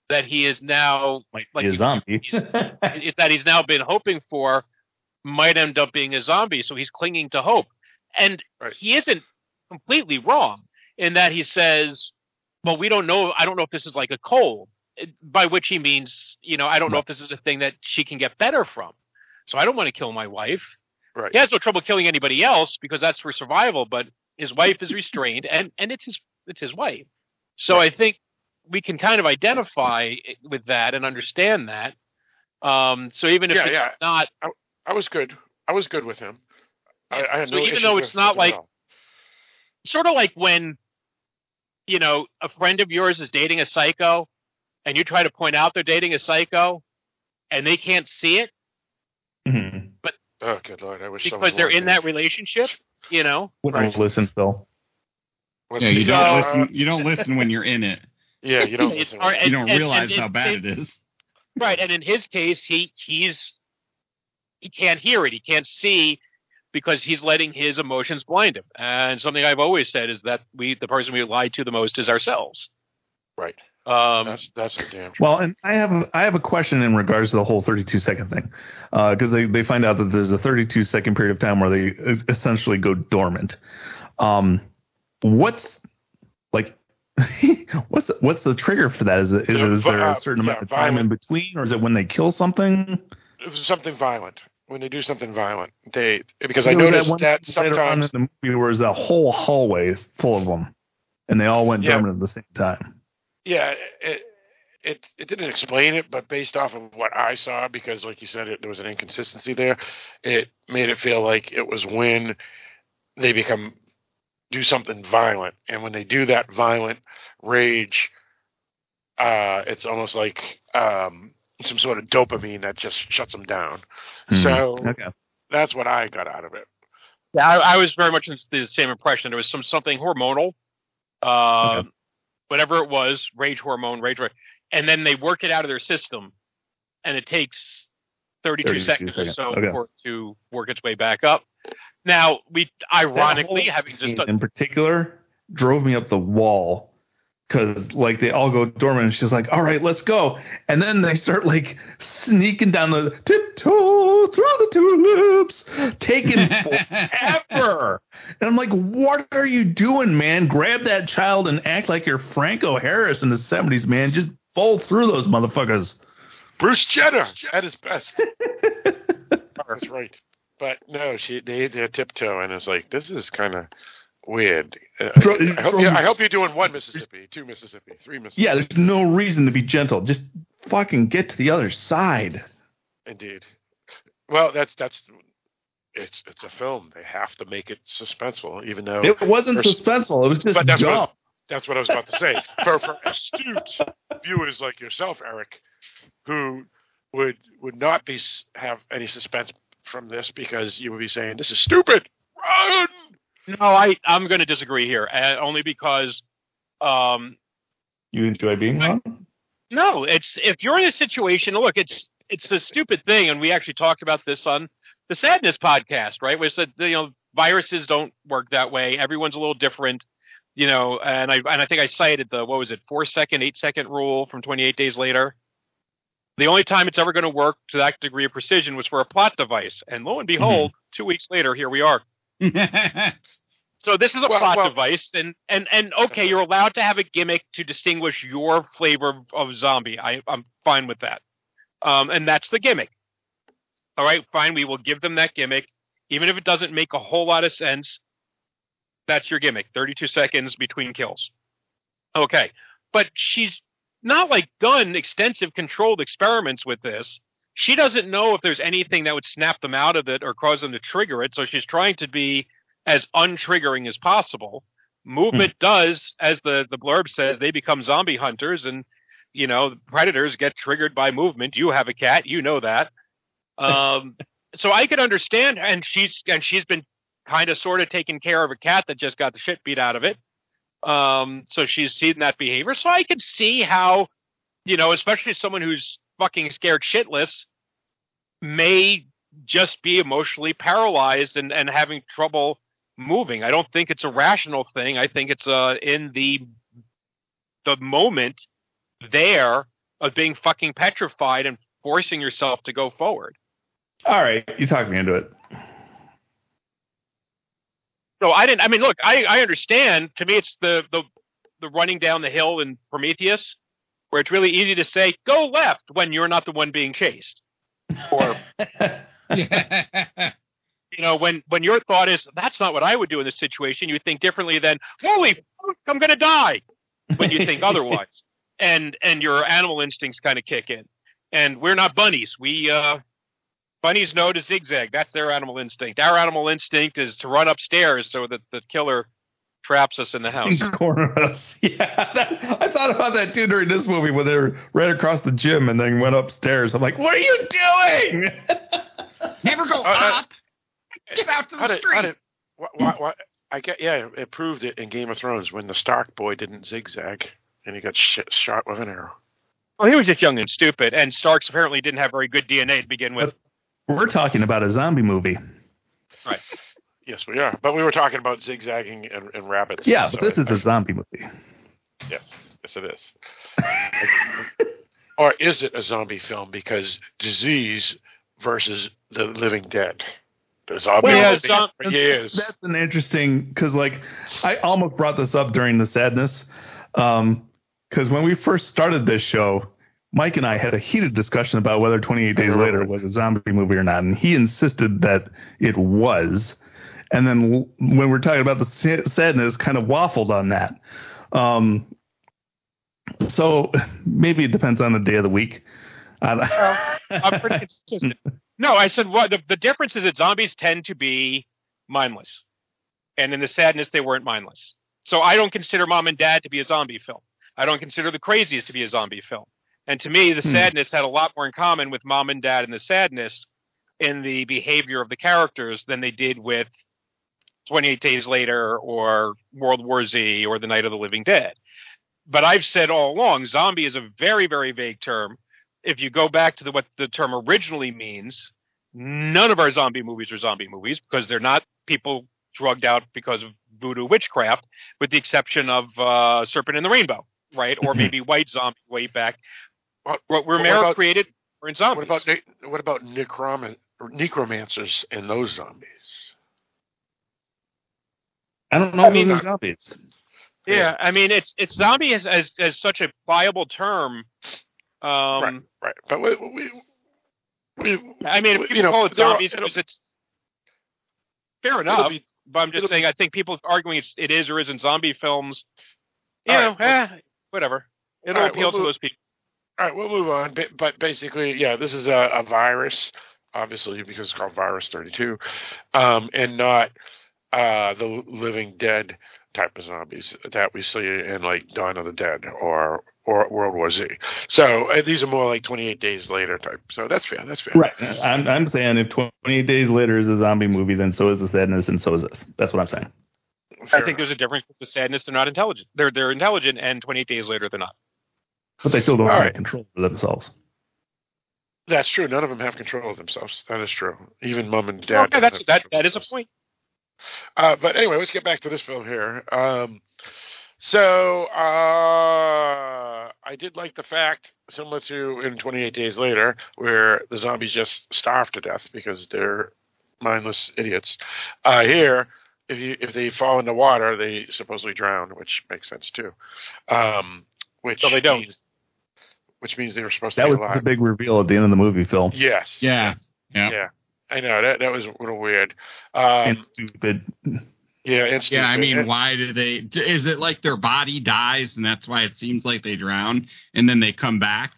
that he is now Might like a zombie. it- that he's now been hoping for might end up being a zombie. So he's clinging to hope. And Right. he isn't completely wrong in that he says, well, we don't know. I don't know if this is like a cold, by which he means, you know, I don't know if this is a thing that she can get better from. So I don't want to kill my wife. Right. He has no trouble killing anybody else because that's for survival, but his wife is restrained and, and it's his, it's his wife. So I think we can kind of identify with that and understand that. Um, so even if Yeah, it's yeah. not I was good. I was good with him. I, I had So no even though with- it's not with like- sort of like when you know a friend of yours is dating a psycho and you try to point out they're dating a psycho and they can't see it Mhm. oh good lord, I wish someone because they're in me. that relationship you know Wouldn't listen, Phil. With Yeah, you me. don't So- listen. You don't listen when you're in it. Yeah, you don't. It's listen. hard- You don't and- realize and how bad it- it is. right and in his case he he's he can't hear it he can't see because he's letting his emotions blind him and something i've always said is that we the person we lie to the most is ourselves Right. um That's that's a damn. Well, and I have a, I have a question in regards to the whole 32 second thing, because they they find out that there's a 32 second period of time where they essentially go dormant. Um, what's like, what's the, what's the trigger for that? Is it, is, is there a certain yeah, amount of time in between, or is it when they kill something? It was something violent. When they do something violent, they because I There was noticed one that later on sometimes in the movie where there's a whole hallway full of them, and they all went Yeah. dormant at the same time. Yeah, it, it it didn't explain it, but based off of what I saw, because like you said, it, there was an inconsistency there. It made it feel like it was when they become do something violent, and when they do that violent rage, uh, it's almost like um, some sort of dopamine that just shuts them down. So Hmm. okay. that's what I got out of it. Yeah, I, I was very much in the same impression. There was some something hormonal, uh, Okay. Whatever it was, rage hormone, rage, rage, and then they work it out of their system, and it takes 32, 32 seconds, seconds. or so Okay. for it to work its way back up. Now, we ironically having just done, in particular drove me up the wall because like they all go dormant and she's like all right let's go. And then they start like sneaking down the tiptoe through the tulips taking forever. And i'm like what are you doing man? Grab that child and act like you're franco harris in the 70s man. Just bowl through those motherfuckers. Bruce Jenner at his best. That's right. But no, she they they tiptoe, and it's like this is kind of weird. Uh, I hope you, I, hope you're doing one Mississippi, two Mississippi, three Mississippi. yeah there's no reason to be gentle just fucking get to the other side indeed. Well, that's that's it's it's a film. They have to make it suspenseful, even though It wasn't suspenseful. It was just But that's dumb. what that's what I was about to say. For for astute viewers like yourself, Eric, who would would not be have any suspense from this because you would be saying this is stupid. Run. No, I I'm going to disagree here, uh, only because um, You enjoy being wrong? No, it's if you're in a situation. Look, it's it's a stupid thing, and we actually talked about this on the Sadness podcast, right? We said you know viruses don't work that way. Everyone's a little different, you know. And I and I think I cited the what was it, four second, eight second rule from 28 Days Later. The only time it's ever going to work to that degree of precision was for a plot device, and lo and behold, two weeks later, here we are. So this is a Well, plot well- device, and and and okay, you're allowed to have a gimmick to distinguish your flavor of, zombie. I I'm fine with that, um, and that's the gimmick. All right, fine. We will give them that gimmick, even if it doesn't make a whole lot of sense. That's your gimmick. 32 seconds between kills. Okay, but she's not like done extensive controlled experiments with this. She doesn't know if there's anything that would snap them out of it or cause them to trigger it. So she's trying to be as untriggering as possible. Movement does, as the, the blurb says, they become zombie hunters and, you know, predators get triggered by movement. You have a cat, you know that. Um, so I could understand, and she's, and she's been kind of sort of taking care of a cat that just got the shit beat out of it. Um, so she's seen that behavior. So I could see how you know, especially someone who's fucking scared shitless, may just be emotionally paralyzed and, and having trouble moving. I don't think it's a rational thing. I think it's uh in the the moment there of being fucking petrified and forcing yourself to go forward. All right, you talked me into it. So I didn't. I mean, look, I I understand. To me, it's the the the running down the hill in Prometheus, where it's really easy to say go left when you're not the one being chased, or you know when when your thought is that's not what I would do in this situation. You think differently than holy fuck, I'm going to die when you think otherwise, and and your animal instincts kind of kick in. And we're not bunnies. We uh bunnies know to zigzag. That's their animal instinct. Our animal instinct is to run upstairs so that the killer traps us in the house. Corner us. Yeah, that, I thought about that too during this movie when they were right across the gym and then went upstairs. I'm like, what are you doing? Never go Uh, up. Get out to the did, street. how did, why, why, why, I get, yeah, it proved it in Game of Thrones when the Stark boy didn't zigzag and he got sh- shot with an arrow. Well, he was just young and stupid, and Starks apparently didn't have very good DNA to begin with. We're talking about a zombie movie. Right? yes, we are. But we were talking about zigzagging and, and rabbits. Yeah, so but this I- is a zombie movie. Yes, yes, it is. or is it a zombie film because disease versus the living dead? The zombie Well, has been zom- for years. That's an interesting because, like, I almost brought this up during the sadness. Um, because when we first started this show, Mike and I had a heated discussion about whether 28 Days Later was a zombie movie or not, and he insisted that it was. And then when we're talking about the sadness, kind of waffled on that. Um, so maybe it depends on the day of the week. Uh, I'm pretty consistent. No, I said what the, the difference is that zombies tend to be mindless, and in the sadness they weren't mindless. So I don't consider Mom and Dad to be a zombie film. I don't consider The Crazies to be a zombie film. And to me, the Hmm. sadness had a lot more in common with Mom and Dad and the sadness in the behavior of the characters than they did with 28 Days Later or World War Z or The Night of the Living Dead. But I've said all along, zombie is a very, very vague term. If you go back to the, what the term originally means, none of our zombie movies are zombie movies because they're not people drugged out because of voodoo witchcraft, with the exception of uh, Serpent and the Rainbow, right? Or maybe White Zombie way back. What- What what Romero about- created were in zombies. What about what about necroman- or necromancers and those zombies? I don't know I mean- those are zombies. Yeah, I mean it's it's zombie as as, as such a viable term. Um, right, right. But we, we, we I mean, if we- people you know, call it zombies because it's fair enough. be- but I'm just saying, I think people arguing it's, it is or isn't zombie films. You know, right, eh, whatever. It'll right, appeal we'll to move- those people. All right, we'll move on. But, but basically, yeah, this is a, a virus, obviously, because it's called Virus 32, um, and not uh, the living dead type of zombies that we see in like Dawn of the Dead or or World War Z. So uh, these are more like 28 days later type. So that's fair. That's fair. Right. I'm, I'm saying if 28 Days Later is a zombie movie, then so is The Sadness and so is this. That's what I'm saying. Fair I think there's a difference with the sadness. They're not intelligent. They're they're intelligent, and 28 days later, they're not. But they still don't All have right. control over themselves. That's true. None of them have control of themselves. That is true. Even mom and dad. Okay, don't that's that control that of is a point. Uh, but anyway, let's get back to this film here. Um, so uh, I did like the fact, similar to in 28 Days Later, where the zombies just starve to death because they're mindless idiots. Uh, here, if you if they fall into water, they supposedly drown, which makes sense too. Um, which So they don't. Means, which means they were supposed That to be was alive. the big reveal at the end of the movie, Phil. yes. Yeah. Yeah. Yeah. I know that that was a little weird. Um, and stupid. yeah, and Yeah, I mean, why do they? Is it like their body dies and that's why it seems like they drown and then they come back?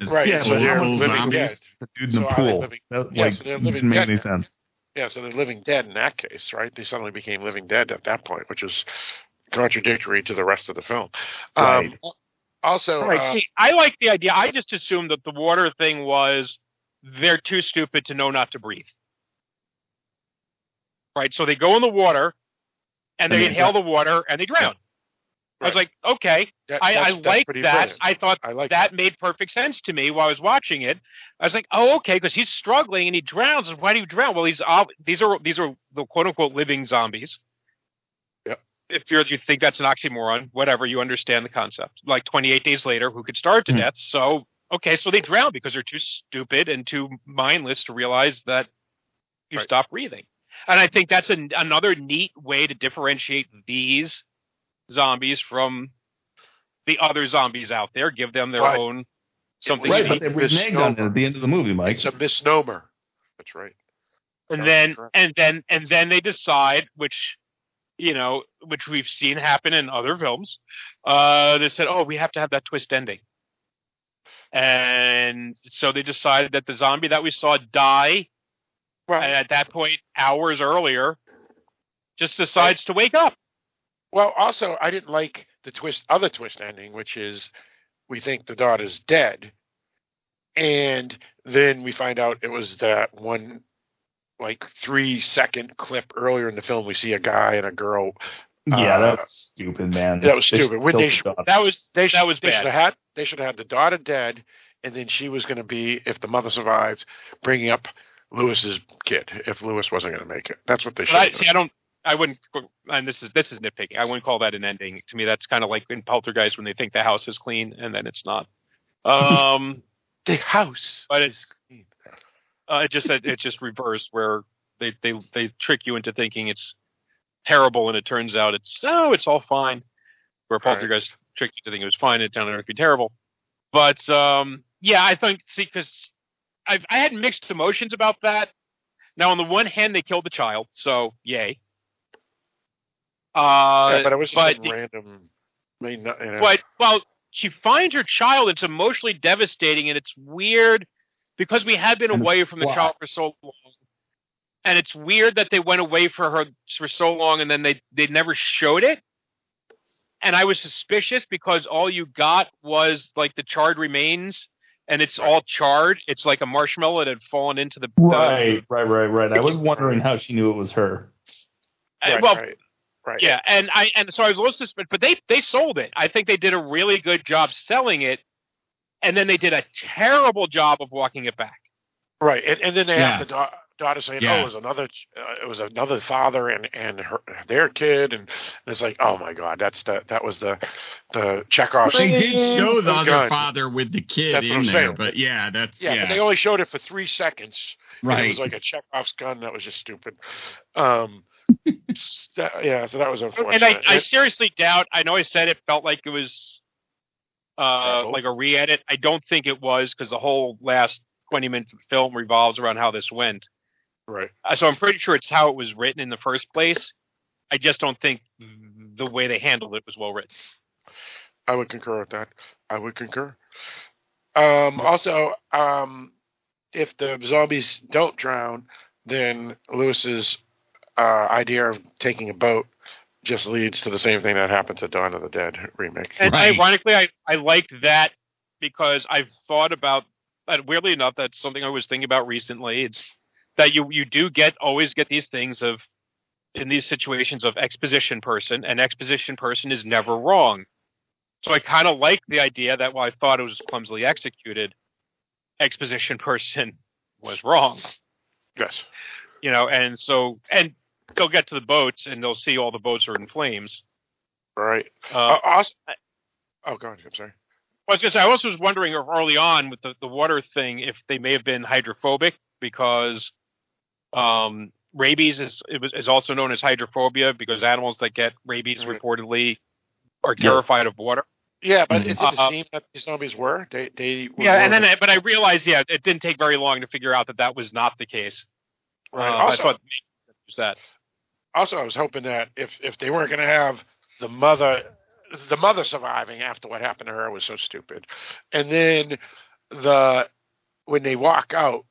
As Right, Yeah, so they're living zombies? dead. The dude in So the pool. living- that, yeah, like, so they're didn't living make dead any sense. Yeah, so they're living dead in that case, right? They suddenly became living dead at that point, which is contradictory to the rest of the film. Right. Um, also, Right. uh, See, I like the idea. I just assumed that the water thing was they're too stupid to know not to breathe. Right. So they go in the water and they inhale the water and they drown. I was like, okay, That- I, I like that. brilliant. I thought I like that made perfect sense to me while I was watching it. I was like, oh, okay, because he's struggling and he drowns. And why do you drown? Well, he's ob- these are these are the quote unquote living zombies. Yep. If you're, you think that's an oxymoron, whatever, you understand the concept. Like 28 days later, who could starve to Hmm. death? So okay, so they drown because they're too stupid and too mindless to realize that you Right. stop breathing. And I think that's an, another neat way to differentiate these zombies from the other zombies out there. Give them their Right. own something. Right, to but they reneged on it at the end of the movie, Mike. It's a misnomer. That's right. and That's then correct. and then and then they decide, which you know, which we've seen happen in other films. Uh, they said, "Oh, we have to have that twist ending," and so they decided that the zombie that we saw die Well, at that point, hours earlier, just decides to wake up. well, also, I didn't like the twist, other twist ending, which is we think the daughter's dead, and then we find out it was that one, like three second clip earlier in the film. We see a guy and a girl. yeah, uh, that's stupid, man. that was They stupid. When they killed sh- That was They sh- that was they should bad. have had they should have had the daughter dead, and then she was going to be if the mother survived, bringing up Lewis's kid if Lewis wasn't going to make it. That's what they should. I, see, I don't. I wouldn't. And this is this is nitpicking. I wouldn't call that an ending. To me, that's kind of like in Poltergeist when they think the house is clean and then it's not. Um, the house. but it's uh, it just it just reversed where they they they trick you into thinking it's terrible and it turns out it's oh it's all fine. Where All right. Poltergeist tricked you to think it was fine and it turned out to be terrible. But um, yeah, I think see because I I had mixed emotions about that. Now on the one hand, they killed the child, so yay. Uh, yeah, but it was just but some random. I mean, you know, but well, she finds her child. It's emotionally devastating, and it's weird because we had been away from the why? child for so long. And it's weird that they went away for her for so long, and then they they never showed it. And I was suspicious because all you got was like the charred remains, and it's all charred. It's like a marshmallow that had fallen into the the- Right, right, right, right. I was wondering how she knew it was her. uh, right, well, right, right. Yeah, and I and so I was a little suspicious, but they they sold it. I think they did a really good job selling it, and then they did a terrible job of walking it back. right. And, and then they have Yes. The da- daughter saying, "Oh, it was another, uh, it was another father and and her, their kid," and it's like, "Oh my god, that's the that was the the Chekhov." They did show the other gun. father with the kid That's in there, saying. but yeah, that's Yeah, yeah, they only showed it for three seconds. and It was like a Chekhov's gun. That was just stupid. Um, so- yeah, so that was unfortunate. And I, I seriously doubt. I know I said it felt like it was uh, Terrible. like a re-edit. I don't think it was because the whole last twenty minutes of the film revolves around how this went. Right. Uh, so I'm pretty sure it's how it was written in the first place. I just don't think the way they handled it was well written. I would concur with that. I would concur. Um, also, um, if the zombies don't drown, then Lewis's uh, idea of taking a boat just leads to the same thing that happened to Dawn of the Dead remake. And Right. ironically, I, I liked that because I've thought about that. Weirdly enough, that's something I was thinking about recently. It's that you you do get always get these things of in these situations of exposition person, and exposition person is never wrong. So I kind of like the idea that while I thought it was clumsily executed, exposition person was wrong. Yes. You know, and so and they'll get to the boats and they'll see all the boats are in flames. Right. Uh, Uh, also, oh, go ahead. I'm sorry. I was gonna say, I also was wondering early on with the, the water thing if they may have been hydrophobic because um, rabies is it was, is also known as hydrophobia because animals that get rabies Right. reportedly are terrified of water. Yeah, but Mhm. it didn't Uh, seem that the zombies were. They they were Yeah, and then I, but I realized yeah, it didn't take very long to figure out that that was not the case. right. Uh, also, I thought was that. also, I was hoping that if if they weren't going to have the mother, the mother surviving after what happened to her was so stupid, and then the when they walk out,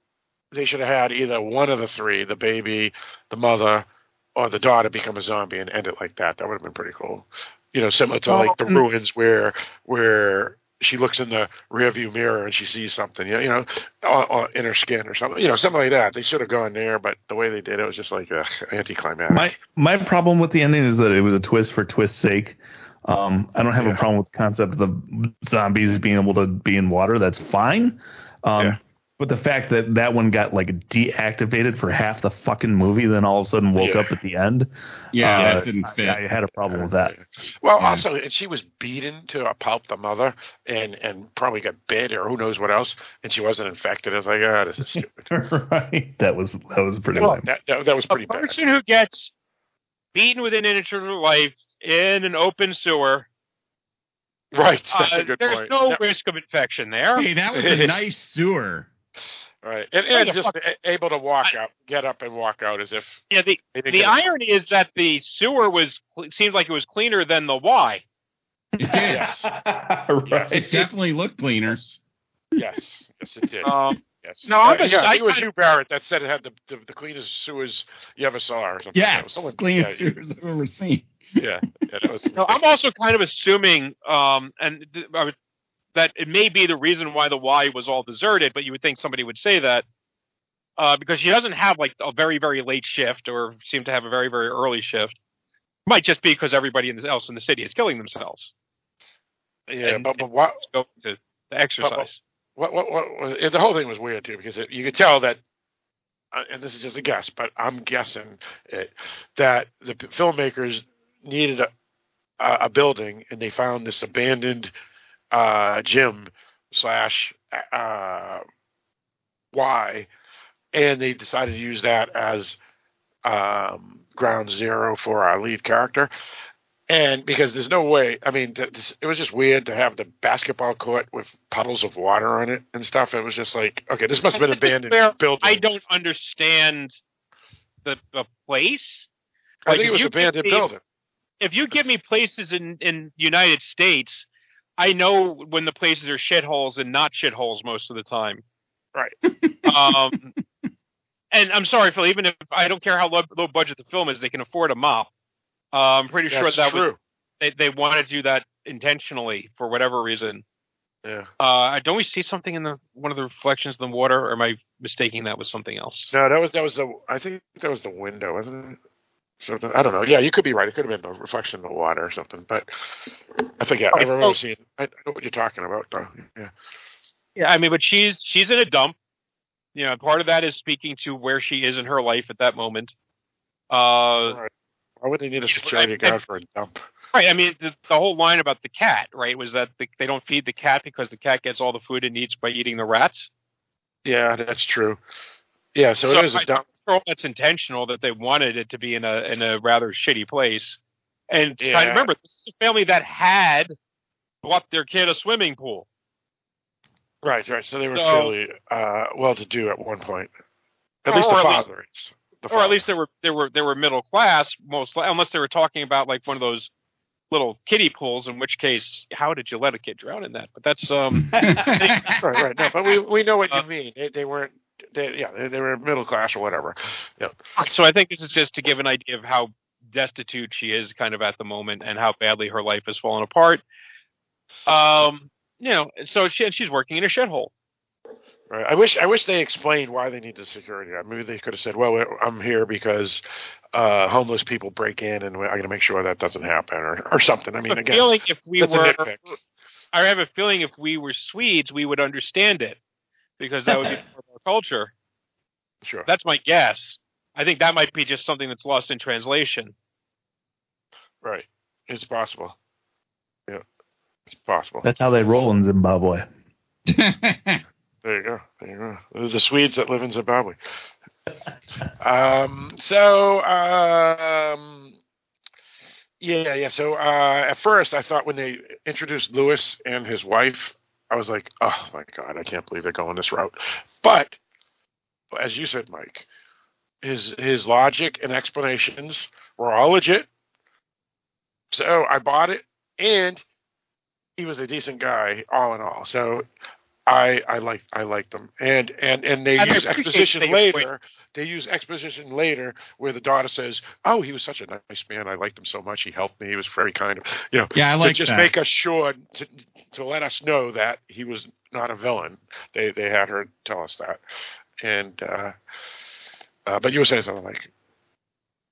they should have had either one of the three, the baby, the mother, or the daughter, become a zombie and end it like that. That would have been pretty cool. You know, similar to like the ruins where where she looks in the rearview mirror and she sees something, you know, you know, or, or in her skin or something, you know, something like that. They should have gone there, but the way they did it was just like uh, anticlimactic. My my problem with the ending is that it was a twist for twist's sake. Um, I don't have Yeah. a problem with the concept of the zombies being able to be in water. That's fine. Um, Yeah. But the fact that that one got like deactivated for half the fucking movie, then all of a sudden woke Yeah. up at the end. Yeah, uh, that didn't I- fit. I, had a problem with that. Well, Yeah. also, and she was beaten to a pulp, the mother, and and probably got bit or who knows what else, and she wasn't infected. I was like, ah, this is stupid. right? That was that was pretty Well, that, that, that was A pretty bad. person who gets beaten within an inch of their life in an open sewer, Right, that's uh, a good there's point. no Yeah, risk of infection there. Hey, that was a nice sewer. Right, and, Oh, and yeah, just fuck. able to walk out, get up and walk out as if Yeah, the they the irony is that the sewer was seems like it was cleaner than the Y. It did. Yes, right. It definitely looked cleaner. yes, yes, it did. Um, yes. no, I'm Uh, just- yeah, I it was kinda- you, Barrett, that said it had the the, the cleanest sewers you ever saw, or something. Yeah, That was someone- clean yeah, sewers I've ever seen. yeah, yeah, that was. no, I'm also kind of assuming, um, and th- I would- that it may be the reason why the Y was all deserted, but you would think somebody would say that. Uh, because she doesn't have like a very very late shift, or seem to have a very very early shift. Might just be because everybody else in the city is killing themselves. yeah, and- but but what Go to the exercise. what what what was- the whole thing was weird too because it, you could tell that uh, and this is just a guess but i'm guessing it, that the filmmakers needed a a building and they found this abandoned uh gym slash uh y and they decided to use that as um ground zero for our lead character and because there's no way, I mean, th- this, it was just weird to have the basketball court with puddles of water on it and stuff. It was just like, okay, this must have been abandoned building. I don't understand the the place. I think it was abandoned me- building. If you give me places in in United States, I know when the places are shitholes and not shitholes most of the time. Right. Um, and I'm sorry, Phil. Even if I don't care how low, low budget the film is, they can afford a mop. Uh, I'm pretty sure that true. was they they wanted to do that intentionally for whatever reason. Yeah. Uh, don't we see something in the one of the reflections in the water, or am I mistaking that with something else? No, that was that was the. I think that was the window, wasn't it? So I don't know. Yeah, you could be right. It could have been a reflection in the water or something. But I forget. I Okay, remember so- seeing. I know what you're talking about, though. Yeah. Yeah, I mean, but she's she's in a dump. You know, part of that is speaking to where she is in her life at that moment. Uh, Right. Why would they need a security guard for a dump? right. I mean, the, the whole line about the cat, right, was that the, they don't feed the cat because the cat gets all the food it needs by eating the rats. Yeah, that's true. Yeah, so, So it is I- a dump. That's intentional that they wanted it to be in a in a rather shitty place. And Yeah. I remember this is a family that had bought their kid a swimming pool. Right, right. So they were So- fairly uh, well-to-do at one point. At least the at least- father is. The or at least they were they were they were middle class most unless they were talking about like one of those little kiddie pools in which case how did you let a kid drown in that but that's um right, right. No, but we we know what Uh, you mean. They, they weren't. They, yeah, they, they were middle class or whatever. Yeah. so i think this is just to give an idea of how destitute she is kind of at the moment and how badly her life has fallen apart um you know so she she's working in a shithole Right. I wish I wish they explained why they need the security guard. Maybe they could have said, "Well, I'm here because uh, homeless people break in, and I got to make sure that doesn't happen, or or something." I mean, I again, feeling if we were i have a feeling if we were swedes we would understand it because that would be part of our culture Sure. That's my guess. I think that might be just something that's lost in translation. Right. It's possible. Yeah. It's possible. That's how they roll in Zimbabwe. There you go. There you go. Those are the Swedes that live in Zimbabwe. um, so, um, yeah, yeah. So uh, at first, I thought when they introduced Lewis and his wife, I was like, oh my god, I can't believe they're going this route. But as you said, Mike, his his logic and explanations were all legit. So I bought it, and he was a decent guy, all in all. So I I like I like them, and and and they I use exposition later. They use exposition later where the daughter says, "Oh, he was such a nice man. I liked him so much. He helped me. He was very kind of you know." Yeah, I to like just that. make us sure to to let us know that he was not a villain. They they had her tell us that, and uh, uh, but you were saying something like,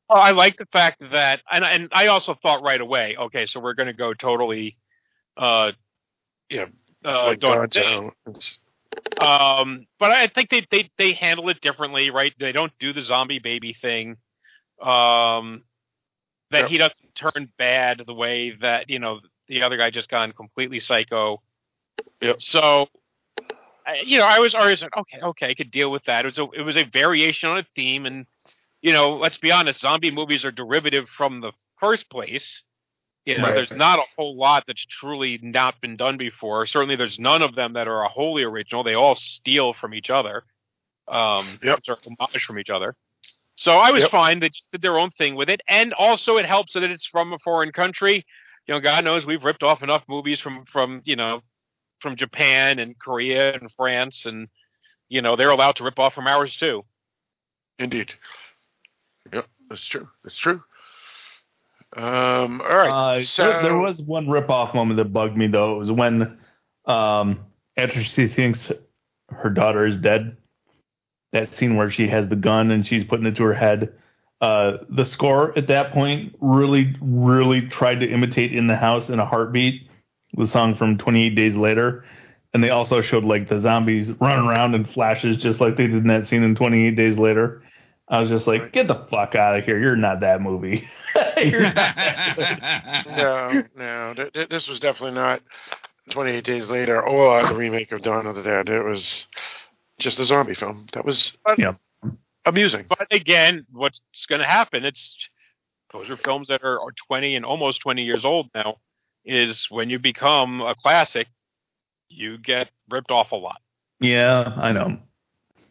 Well, I like the fact that, and and I also thought right away, okay, so we're going to go totally, uh, Yeah, uh, like Dawn God's of the Dead. own. It's- Um, but I think they, they they handle it differently, right? They don't do the zombie baby thing. Um, that Yep. he doesn't turn bad the way that you know the other guy just gone completely psycho. Yep. So, I- you know, I was always like, okay, okay, I could deal with that. It was a it was a variation on a theme, and you know, let's be honest, zombie movies are derivative from the first place. You know, Right. there's not a whole lot that's truly not been done before. Certainly, there's none of them that are a wholly original. They all steal from each other, um, Yep. or homage from each other. So I was Yep. fine. They just did their own thing with it, and also it helps that it's from a foreign country. You know, God knows we've ripped off enough movies from from you know from Japan and Korea and France, and you know they're allowed to rip off from ours too. Indeed. Yep, that's true. That's true. Um. All right. Uh, so there, there was one ripoff moment that bugged me though. It was when, um, after she thinks her daughter is dead, that scene where she has the gun and she's putting it to her head. Uh, the score at that point really, really tried to imitate "In the House" in a heartbeat, the song from 28 Days Later, and they also showed like the zombies running around in flashes, just like they did in that scene in 28 Days Later. I was just like, "Get the fuck out of here! You're not that movie." You're not that no, no. th- th- This was definitely not 28 Days Later or the remake of Dawn of the Dead. It was just a zombie film. That was Yeah. amusing. But again, what's going to happen? It's those are films that are, are 20 and almost 20 years old now. Is when you become a classic, you get ripped off a lot. Yeah, I know.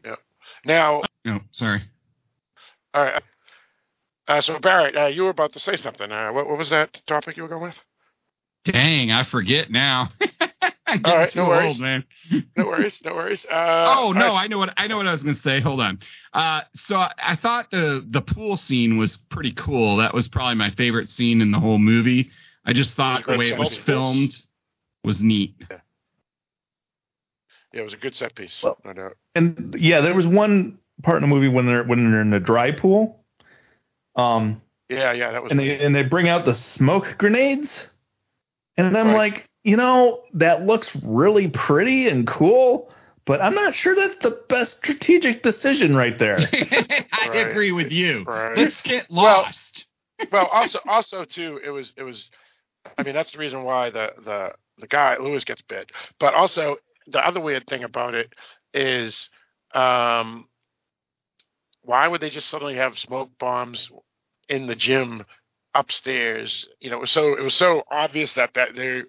Yeah. Now, No, sorry. All right. Uh, so Barrett, uh, you were about to say something. Uh, what, what was that topic you were going with? Dang, I forget now. I'm All right, getting no too worries. old, man. No worries, no worries. Uh, oh no, all right. I know what I know what I was going to say. Hold on. Uh, so I, I thought the the pool scene was pretty cool. That was probably my favorite scene in the whole movie. I just thought the way it was set. filmed was neat. Yeah, it was a good set piece, Well- no doubt. And yeah, there was one part in the movie when they're when they're in the dry pool. Um, Yeah, yeah, that was. and they and they bring out the smoke grenades, and I'm Right. like, you know, that looks really pretty and cool, but I'm not sure that's the best strategic decision right there. I Right. agree with you. Right. Let's get Well- lost. well, also, also too, it was, it was. I mean, that's the reason why the the the guy Lewis gets bit. But also, the other weird thing about it is, um, why would they just suddenly have smoke bombs in the gym upstairs? You know, it was so it was so obvious that that they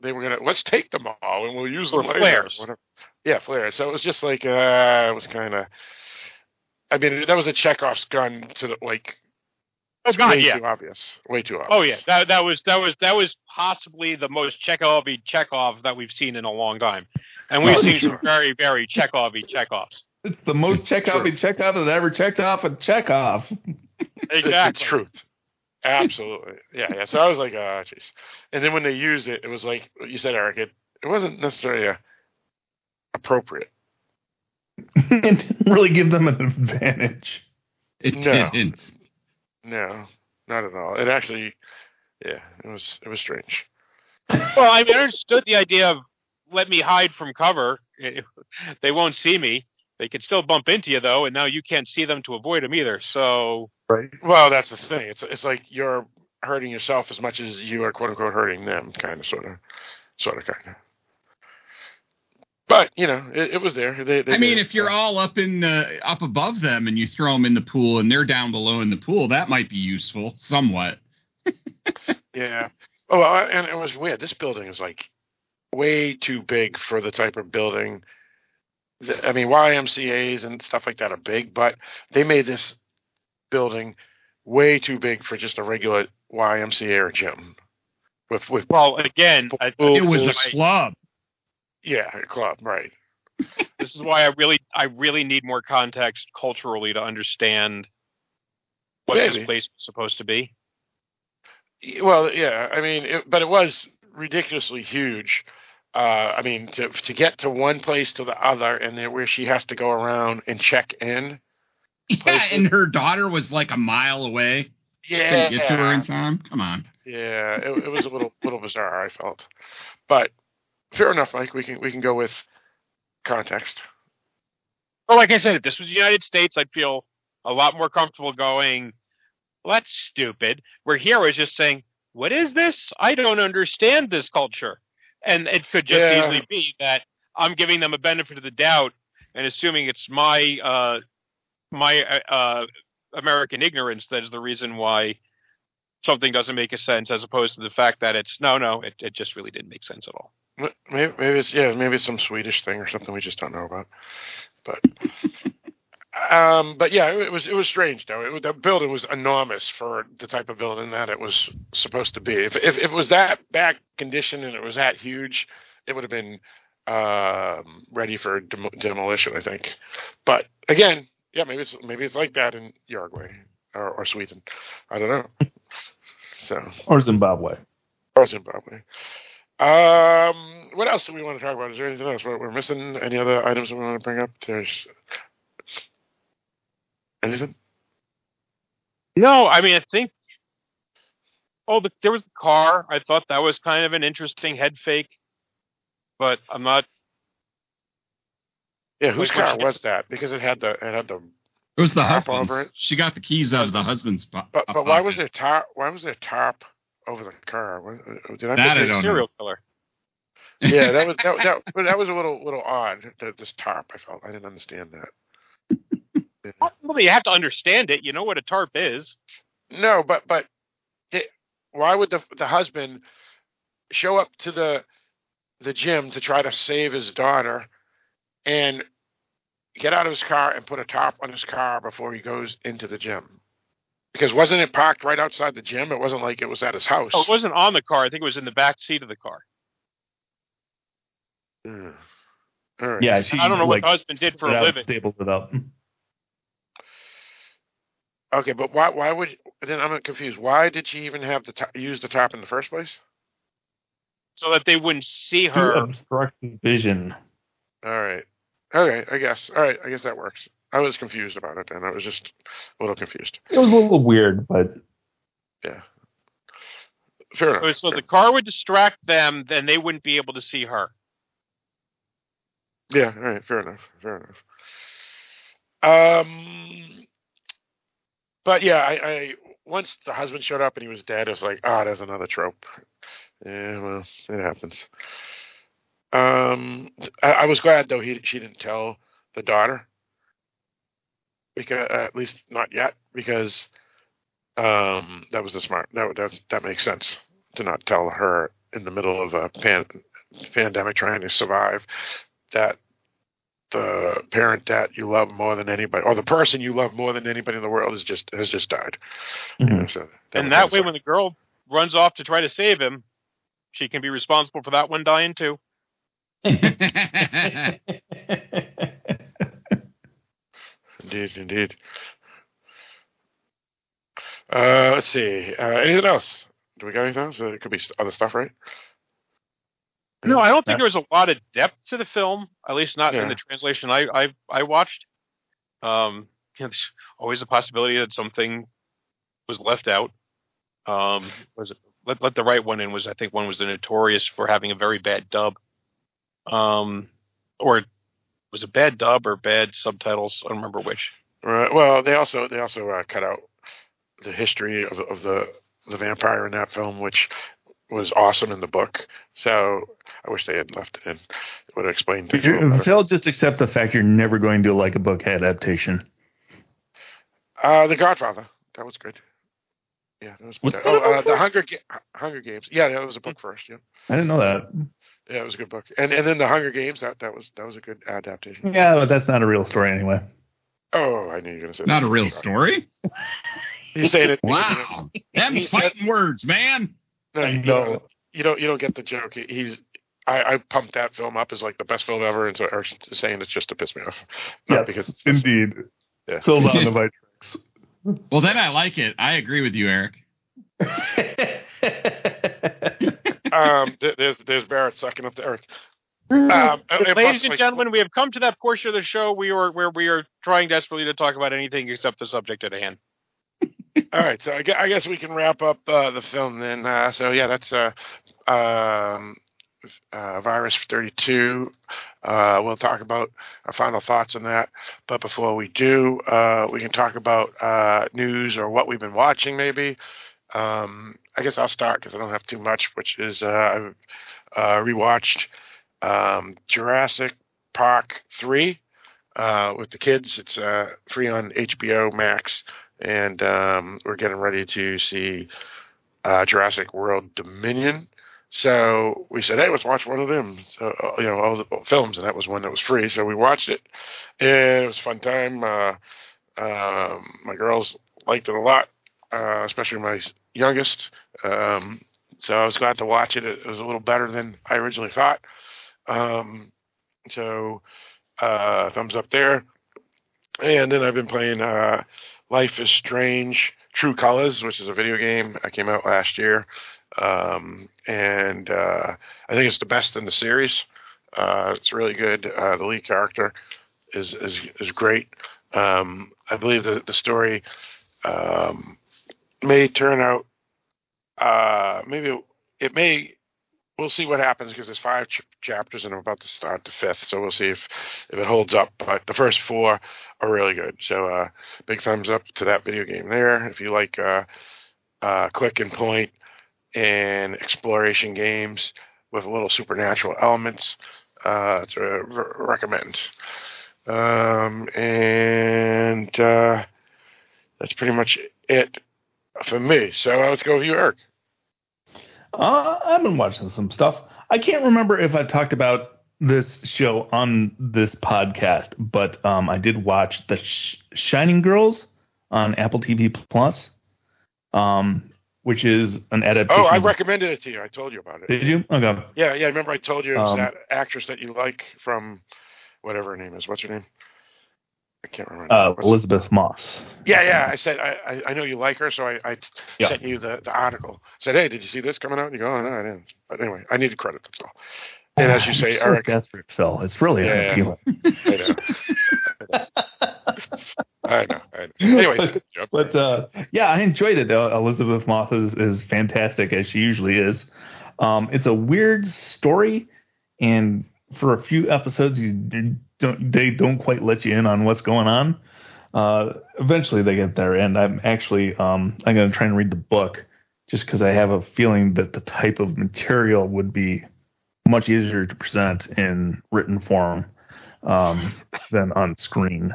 they were gonna let's take them all and we'll use them Or later. flares. Whatever. Yeah, flares. So it was just like uh, it was kind of. I mean, that was a Chekhov's gun to the like. Oh God, way yeah. too obvious. Way too obvious. Oh yeah, that that was that was that was possibly the most Chekhovy Chekhov that we've seen in a long time, and we've seen some very very Chekhovy Chekhovs. It's the most check off check off that ever checked off a check off. Exactly. It's truth. Absolutely. Yeah, yeah. So I was like, oh, jeez. And then when they used it, it was like you said, Eric. It it wasn't necessarily uh appropriate. it didn't really give them an advantage. It No. didn't. No, not at all. It actually, yeah, it was it was strange. Well, I mean, I understood the idea of let me hide from cover. They won't see me. They can still bump into you though, and now you can't see them to avoid them either. So Right. Well, that's the thing. It's it's like you're hurting yourself as much as you are quote unquote hurting them, kind of, sort of, sort of, kind of. But you know, it, it was there. They, they I mean, did it, if you're so. all up in the up above them and you throw them in the pool and they're down below in the pool, that might be useful somewhat. Yeah. Oh, well, and it was weird. This building is like way too big for the type of building. That- I mean, YMCA's and stuff like that are big, but they made this building way too big for just a regular YMCA or gym. With with well, again, I, Pool- It was a club. yeah, a club, right? this is why I really I really need more context culturally to understand what Maybe. this place was supposed to be. Well, yeah. I mean, it, but it was ridiculously huge. Uh, I mean, to to get to one place to the other, and then where she has to go around and check in. Yeah, and her daughter was like a mile away. Yeah, Couldn't get to her in time. Come on. Yeah, it, it was a little little bizarre. I felt, but fair enough, Mike. We can we can go with context. Well, like I said, if this was the United States, I'd feel a lot more comfortable going, well, that's stupid. Where here I was just saying, what is this? I don't understand this culture. And it could just Yeah. easily be that I'm giving them a benefit of the doubt and assuming it's my uh, my uh, uh, American ignorance that is the reason why something doesn't make a sense, as opposed to the fact that it's no, no, it, it just really didn't make sense at all. Maybe, maybe it's yeah, maybe it's some Swedish thing or something we just don't know about. But um, but yeah, it was it was strange though. It, the building was enormous for the type of building that it was supposed to be. If if, if it was that bad condition and it was that huge, it would have been um, ready for dem- demolition, I think. But again, yeah, maybe it's maybe it's like that in Uruguay or, or Sweden. I don't know. so Or Zimbabwe. or Zimbabwe. Um, what else do we want to talk about? Is there anything else we're, we're missing? Any other items that we want to bring up? There's anything? No, I mean I think. Oh, the, there was the car. I thought that was kind of an interesting head fake, but I'm not. Yeah, whose car was that? Because it had the it had the. It was the Top husband's. over it. She got the keys out of the husband's po- But uh, but why was pocket. there top? Why was there top over the car? Uh, Did I That I miss it? don't know. serial killer. Yeah, that was that, that, but that was a little little odd. That this top, I felt I didn't understand that. Yeah. Well, you have to understand it. You know what a tarp is. No, but but di- why would the the husband show up to the the gym to try to save his daughter and get out of his car and put a tarp on his car before he goes into the gym? Because wasn't it parked right outside the gym? It wasn't like it was at his house. Oh, it wasn't on the car. I think it was in the back seat of the car. Mm. All right. Yeah, she I don't know like, what the husband did for stood a living. Stapled it up. Okay, but why why would then I'm confused. Why did she even have the top, use the top in the first place? so that they wouldn't see her. obstruct vision. All right. Okay, I guess. All right, I guess that works. I was confused about it and I was just a little confused. It was a little weird, but Yeah. Fair enough. So the car would distract them, then they wouldn't be able to see her. Yeah, all right, fair enough. Fair enough. Um but yeah, I, I once the husband showed up and he was dead, I was like, oh, there's another trope. Yeah, well, it happens. Um I, I was glad though he she didn't tell the daughter. Because at least not yet, because um that was the smart that that's that makes sense to not tell her in the middle of a pan, pandemic trying to survive that the parent that you love more than anybody, or the person you love more than anybody in the world, is just has just died. You know, so and that kinda way, when the girl runs off to try to save him, she can be responsible for that one dying too. Indeed, indeed. Uh, let's see. Uh, anything else? Do we got anything else? Uh, It could be other stuff, right? No, I don't think there was a lot of depth to the film, at least not Yeah. in the translation I I, I watched. Um, you know, there's always a possibility that something was left out. Um, was it let, let the right one in was I think one was notorious for having a very bad dub. Um, or was it bad dub or bad subtitles? I don't remember which. Right. Well, they also they also uh, cut out the history of, of the the vampire in that film, which was awesome in the book. So I wish they had left it in. It would have explained things a little better. Phil, just accept the fact you're never going to like a book adaptation. Uh, the Godfather. That was good. Yeah, that was. Was oh, that a book uh, the? Hunger Ga- Hunger Games. Yeah, that was a book first. Yeah, I didn't know that. yeah, it was a good book. And and then the Hunger Games. That that was that was a good adaptation. Yeah, but that's not a real story anyway. Oh, I knew you were going to say that. Not that. a real story. He's saying it. because Wow, he them's said- fighting words, man. No, you, know. don't, you don't. You don't get the joke. He's. I, I pumped that film up as like the best film ever, and so Eric's saying it's just to piss me off, not Yes, because it's indeed. Yeah. Phil's on the Vitrix. Well, then I like it. I agree with you, Eric. um. th- There's there's Barrett sucking up to Eric. Um, and Ladies plus, and gentlemen, we have come to that portion of the show we are where we are trying desperately to talk about anything except the subject at hand. All right, so I gue- I guess we can wrap up uh, the film then. Uh, so yeah, that's uh, um, uh, Virus 32. Uh, we'll talk about our final thoughts on that. But before we do, uh, we can talk about news or what we've been watching, maybe. Um, I guess I'll start because I don't have too much, which is uh, rewatched um, Jurassic Park 3 uh, with the kids. It's free on HBO Max and um, we're getting ready to see uh, Jurassic World Dominion. So we said, hey, let's watch one of them. So uh, you know, all the films, and that was one that was free. So we watched it. And it was a fun time. Uh, um, my girls liked it a lot, uh, especially my youngest. Um, so I was glad to watch it. It was a little better than I originally thought. Um, so uh, thumbs up there. And then I've been playing uh, Life is Strange True Colors, which is a video game that came out last year. Um, and uh, I think it's the best in the series. Uh, it's really good. Uh, the lead character is is, is great. Um, I believe that the story um, may turn out. Uh, maybe it, it may. We'll see what happens because there's five ch- chapters and I'm about to start the fifth, so we'll see if if it holds up. But the first four are really good. So uh, big thumbs up to that video game there. If you like uh, uh, click and point and exploration games with a little supernatural elements, uh, it's a r- recommend. Um, and uh, that's pretty much it for me. So let's go with you, Eric. Uh, I've been watching some stuff. I can't remember if I talked about this show on this podcast, but um, I did watch the Sh- Shining Girls on Apple TV Plus, um, which is an adaptation. Oh, I recommended it to you. I told you about it. Did you? Okay. Yeah, yeah. I remember, I told you it was Um, that actress that you like from whatever her name is. What's her name? I can't remember. Uh, Elisabeth Moss. Yeah, yeah. I said I, I, I know you like her, so I, I Yeah. sent you the, the article. said, hey, did you see this coming out? And You go, oh, no, I didn't. But anyway, I needed credit. That's all. And as you say, so Eric, desperate, Phil. It's really Yeah. unappealing. I know. I know. I know. Anyways. But uh, yeah, I enjoyed it. Uh, Elisabeth Moss is, is fantastic as she usually is. Um, it's a weird story, and for a few episodes, you don't they don't quite let you in on what's going on. Uh, eventually, they get there, and I'm actually um, I'm going to try and read the book just because I have a feeling that the type of material would be much easier to present in written form um, than on screen.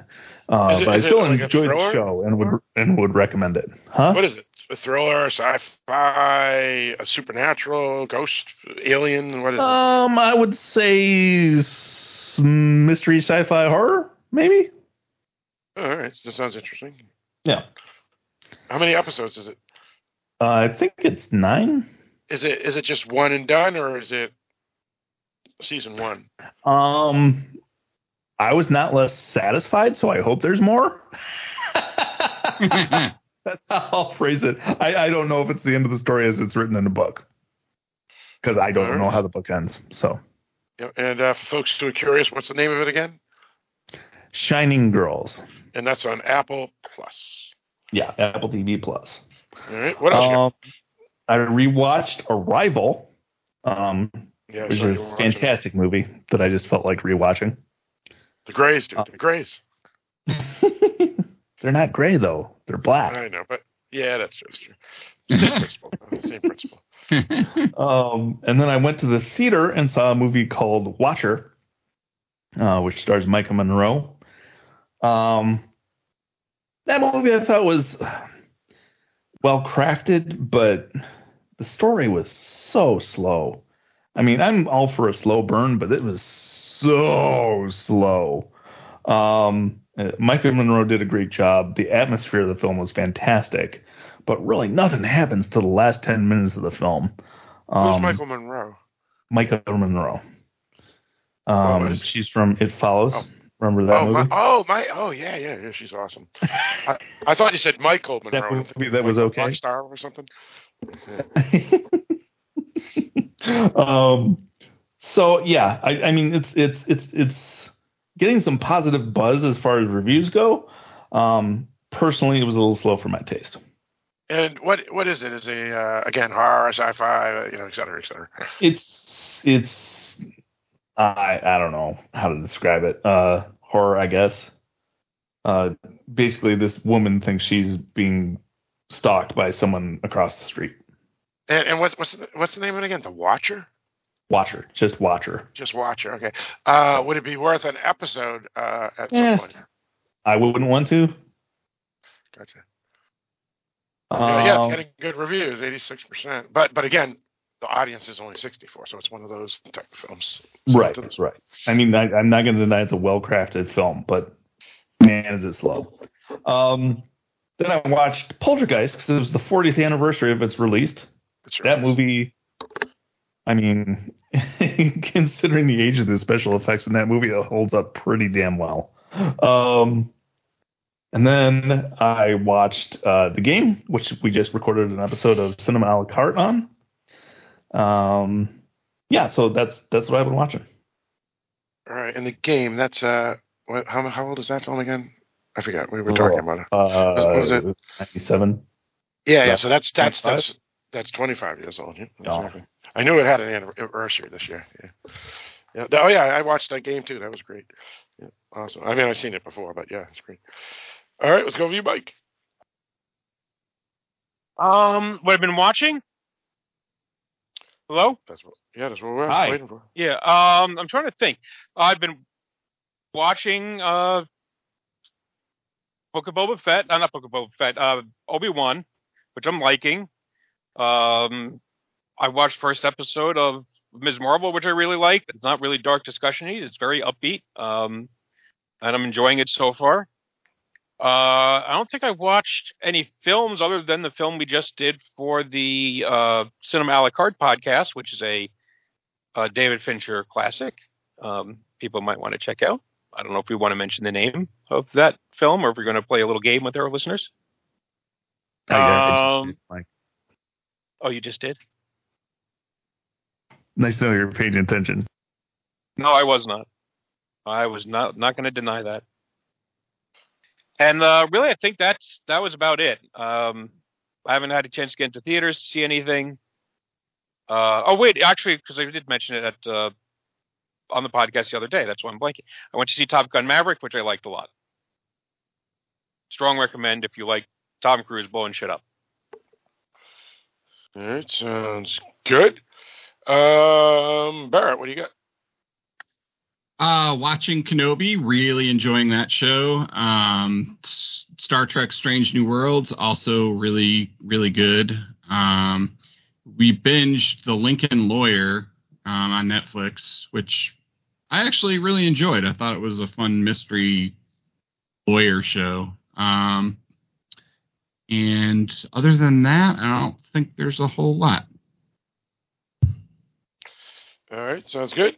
Uh, it- but I still like enjoyed the show and would and would recommend it. Huh? what is it? A thriller, sci-fi, a supernatural, ghost, alien? What is it? Um, I would say mystery, sci-fi, horror, maybe. All right, that sounds interesting. Yeah, How many episodes is it? uh, I think it's nine. Is it is it just one and done, or is it season one? Um, I was not less satisfied, so I hope there's more. That's how I'll phrase it. I, I don't know if it's the end of the story as it's written in the book because I don't Alright. know how the book ends. So, Yeah, and uh, for folks who are curious, what's the name of it again? Shining Girls. And that's on Apple Plus. Yeah, Apple TV Plus. All right. What else? you got? Um, I rewatched Arrival, um, yeah, which is a were watching fantastic movie that I just felt like rewatching. The Grays, Uh, dude. The Grays. They're not gray though; they're black. I know, but yeah, that's true. That's true. Same principle. Same principle. Um, and then I went to the theater and saw a movie called Watcher, uh, which stars Maika Monroe. Um, that movie I thought was well crafted, but the story was so slow. I mean, I'm all for a slow burn, but it was so slow. Um, uh, Maika Monroe did a great job. The atmosphere of the film was fantastic, but really nothing happens till the last 10 minutes of the film. Who's Um, Michael Monroe? Maika Monroe. Um, she's from It Follows. Oh. Remember that Oh, movie? my, oh, my, oh, yeah, yeah, yeah. She's awesome. I, I thought you said Michael Monroe. That movie that was okay? rock star or something. Yeah. um, So yeah, I, I mean it's it's it's it's getting some positive buzz as far as reviews go. Um, personally, it was a little slow for my taste. And what what is it? Is it uh, again horror, sci-fi, you know, et cetera, et cetera? It's it's I I don't know how to describe it. Uh, horror, I guess. Uh, basically, this woman thinks she's being stalked by someone across the street. And, and what's what's what's the name of it again? The Watcher. Watcher, just Watcher. Just Watcher. Okay. Uh, would it be worth an episode uh, at some Eh. point? I wouldn't want to. Gotcha. yeah, yeah, it's Um, getting good reviews, eighty-six percent. But but again, the audience is only sixty-four, so it's one of those type of films. Right, right. I mean, I, I'm not going to deny it's a well-crafted film, but man, is it slow. Um, then I watched Poltergeist because it was the 40th anniversary of its release. that movie, I mean, considering the age of the special effects in that movie, it holds up pretty damn well. Um, and then I watched uh, the game, which we just recorded an episode of Cinema a la carte on. Um, yeah, so that's that's what I've been watching. All right, and the game that's uh, what, how how old is that film again? I forgot. We were talking about it. Uh, what was it? 97. Yeah, yeah. So that's that's 25? that's that's twenty-five years old. Yeah, Oh. exactly. I knew it had an anniversary this year. Yeah. Yeah. Oh yeah, I watched that game too. That was great. Yeah, awesome. I mean, I've seen it before, but yeah, it's great. All right, let's go with you, Mike. Um, what I've been watching? Hello? That's what. Yeah, that's what we're Hi. waiting for. Yeah. Um, I'm trying to think. I've been watching uh, Book of Boba Fett. Uh, not Book of Boba Fett. Uh, Obi Wan, which I'm liking. Um, I watched first episode of Ms. Marvel, which I really like. It's not really dark discussion-y. It's very upbeat. Um, and I'm enjoying it so far. Uh, I don't think I watched any films other than the film we just did for the uh, Cinema a la carte podcast, which is a uh, David Fincher classic. Um, people might want to check out. I don't know if we want to mention the name of that film or if we're going to play a little game with our listeners. Oh, yeah, Um. Oh, you just did? Nice to know you're paying attention. No, I was not. I was not not going to deny that. And uh, really, I think that's that was about it. Um, I haven't had a chance to get into theaters to see anything. Uh, oh wait, actually, because I did mention it at uh, on the podcast the other day. That's why I'm blanking. I went to see Top Gun Maverick, which I liked a lot. Strong recommend if you like Tom Cruise blowing shit up. All right, sounds good. Um, Barrett, what do you got? Uh, watching Kenobi, really enjoying that show. Um, S- Star Trek: Strange New Worlds, also really, really good. Um, we binged The Lincoln Lawyer um, on Netflix, which I actually really enjoyed. I thought it was a fun mystery lawyer show. Um, and other than that, I don't think there's a whole lot. All right, sounds good.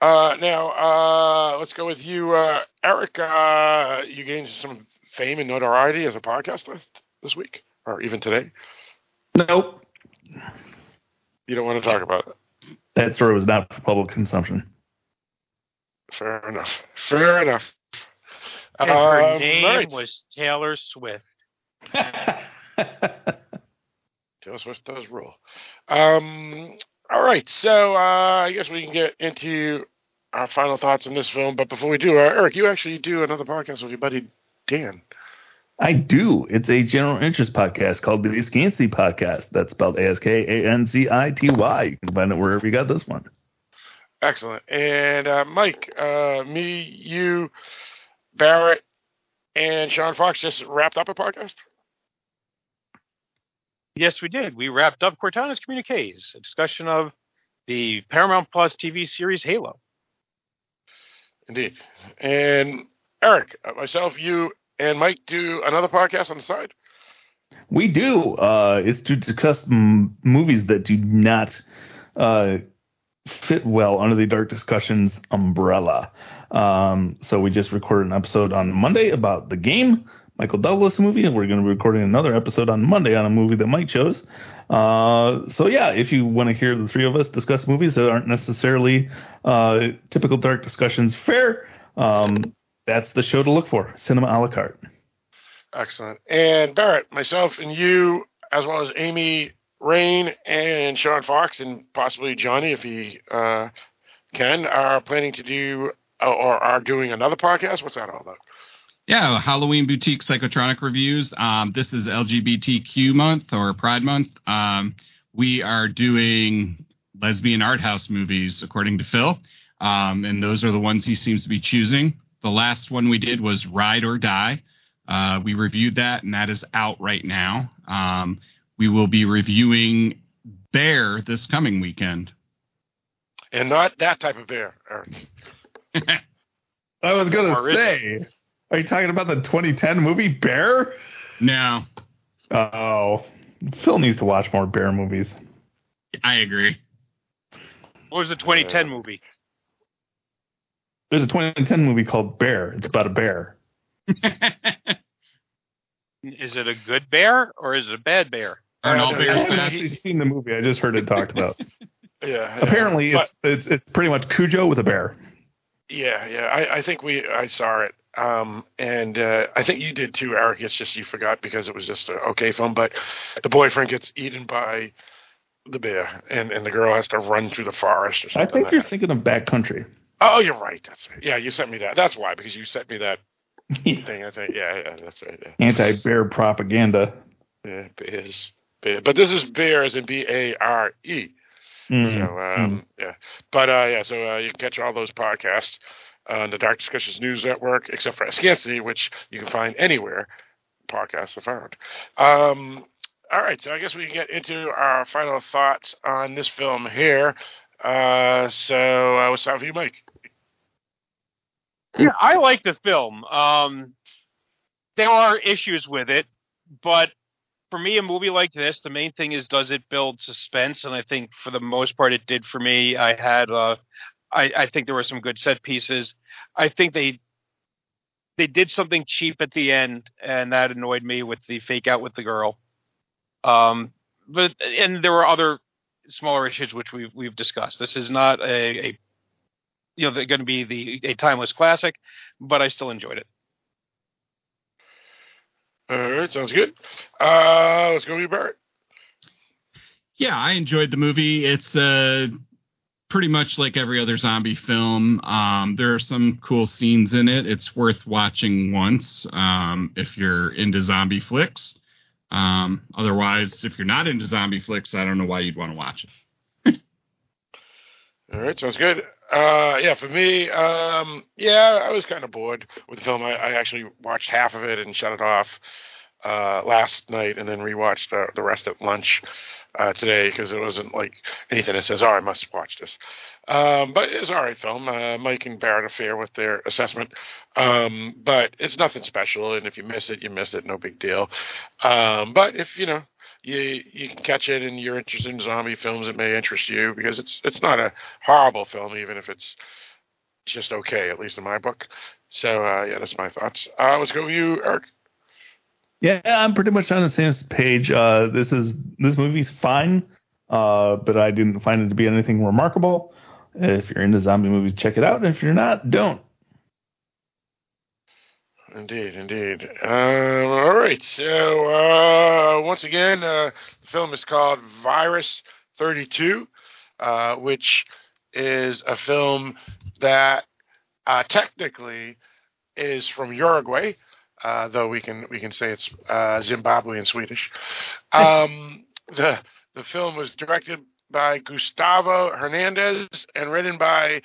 Uh, now, uh, let's go with you, uh, Eric. Uh, you gained some fame and notoriety as a podcaster this week, or even today. Nope. You don't want to talk about it. That story was not for public consumption. Fair enough. Fair enough. And her Um, name right. was Taylor Swift. Taylor Swift does rule. Um, all right, so uh, I guess we can get into our final thoughts on this film. But before we do, uh, Eric, you actually do another podcast with your buddy Dan. I do. It's a general interest podcast called the Askancity Podcast. That's spelled A S K A N C I T Y. You can find it wherever you got this one. Excellent. And uh, Mike, uh, me, you, Barrett, and Sean Fox just wrapped up a podcast. Yes, we did. We wrapped up Cortana's Communiques, a discussion of the Paramount Plus TV series Halo. Indeed. And Eric, uh, myself, you, and Mike do another podcast on the side. We do. Uh, it's to discuss m- movies that do not uh, fit well under the Dark Discussions umbrella. Um, so we just recorded an episode on Monday about the game. Michael Douglas movie, and we're going to be recording another episode on Monday on a movie that Mike chose. Uh, so yeah, if you want to hear the three of us discuss movies that aren't necessarily uh, typical dark discussions, fair. Um, that's the show to look for. Cinema a la carte. Excellent. And Barrett, myself, and you, as well as Amy Rain and Sean Fox, and possibly Johnny, if he uh, can, are planning to do or are doing another podcast. What's that all about? Yeah, Halloween Boutique Psychotronic Reviews. Um, this is LGBTQ month or Pride month. Um, we are doing lesbian art house movies, according to Phil. Um, and those are the ones he seems to be choosing. The last one we did was Ride or Die. Uh, we reviewed that, and that is out right now. Um, we will be reviewing Bare this coming weekend. And not that type of bear, Eric. I was going to say. Are you talking about the 2010 movie Bear? No. Oh, Phil needs to watch more Bear movies. I agree. What was the 2010 movie? There's a 2010 movie called Bear. It's about a bear. is it a good bear or is it a bad bear? Aren't all bears I haven't actually seen the movie. I just heard it talked about. yeah, yeah. Apparently, But- it's, it's it's pretty much Cujo with a bear. Yeah, yeah. I, I think we I saw it. Um, and uh, I think you did too, Eric. It's just you forgot because it was just a okay film. But the boyfriend gets eaten by the bear, and, and the girl has to run through the forest or something. I think like you're that. thinking of Backcountry. Oh, you're right. That's right. Yeah, you sent me that. That's why because you sent me that thing. I think. Yeah, yeah. That's right. Yeah, Anti-bear propaganda. yeah bears. Bear. But this is bears in B A R E. Mm. So um, yeah, but uh, yeah, so uh, you can catch all those podcasts on the Dark Discussions News Network, except for Askancity, which you can find anywhere podcasts are found. Um, all right, so I guess we can get into our final thoughts on this film here. Uh, so uh, what's up for you, Mike? Yeah, I like the film. Um, there are issues with it, but for me, a movie like this, the main thing is does it build suspense? And I think for the most part, it did for me. I had, uh, I, I think there were some good set pieces. I think they they did something cheap at the end, and that annoyed me with the fake out with the girl. Um, but and there were other smaller issues which we've we've discussed. This is not a, a you know, they're going to be the a timeless classic, but I still enjoyed it. All right, sounds good. Uh, let's go with you, Barrett. Yeah, I enjoyed the movie. It's uh, pretty much like every other zombie film. Um, there are some cool scenes in it. It's worth watching once um, if you're into zombie flicks. Um, otherwise, if you're not into zombie flicks, I don't know why you'd want to watch it. All right, sounds good. Uh, yeah, for me, um, yeah, I was kind of bored with the film. I, I actually watched half of it and shut it off uh, last night, and then rewatched uh, the rest at lunch uh, today because it wasn't like anything that says, "Oh, I must watch this." Um, but it's all right film. Uh, Mike and Barrett are fair with their assessment, um, but it's nothing special. And if you miss it, you miss it. No big deal. Um, but if you know you you can catch it and you're interested in zombie films, it may interest you because it's it's not a horrible film, even if it's just okay, at least in my book. So uh, yeah, that's my thoughts. Uh, let's go with you, Eric. Yeah, I'm pretty much on the same page. Uh, this is this movie's fine, uh, but I didn't find it to be anything remarkable. If you're into zombie movies, check it out. If you're not, don't. Indeed, indeed. Um, all right. So uh, once again, uh, the film is called Virus 32, uh, which is a film that uh, technically is from Uruguay, uh, though we can we can say it's uh, Zimbabwe in Swedish. Um, the the film was directed by Gustavo Hernandez and written by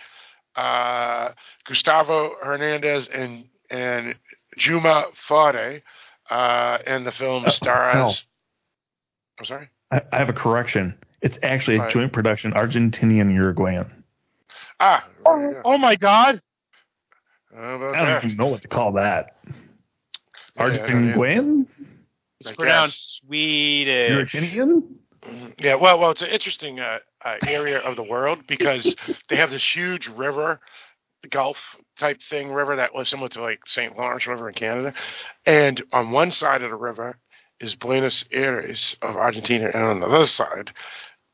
uh, Gustavo Hernandez and and Juma Fodde, uh, and the film Oh, stars. hell. I'm sorry. I, I have a correction. It's actually a Right. joint production, Argentinian Uruguayan. Ah, Oh, oh my God! how about I don't even know what to call that. Yeah, Argentinian? It's I pronounced Swedish. Uruguayan? Mhm. Yeah, well, well, it's an interesting uh, uh, area of the world because they have this huge river, Gulf type thing river that was similar to like St. Lawrence River in Canada. And on one side of the river is Buenos Aires of Argentina, and on the other side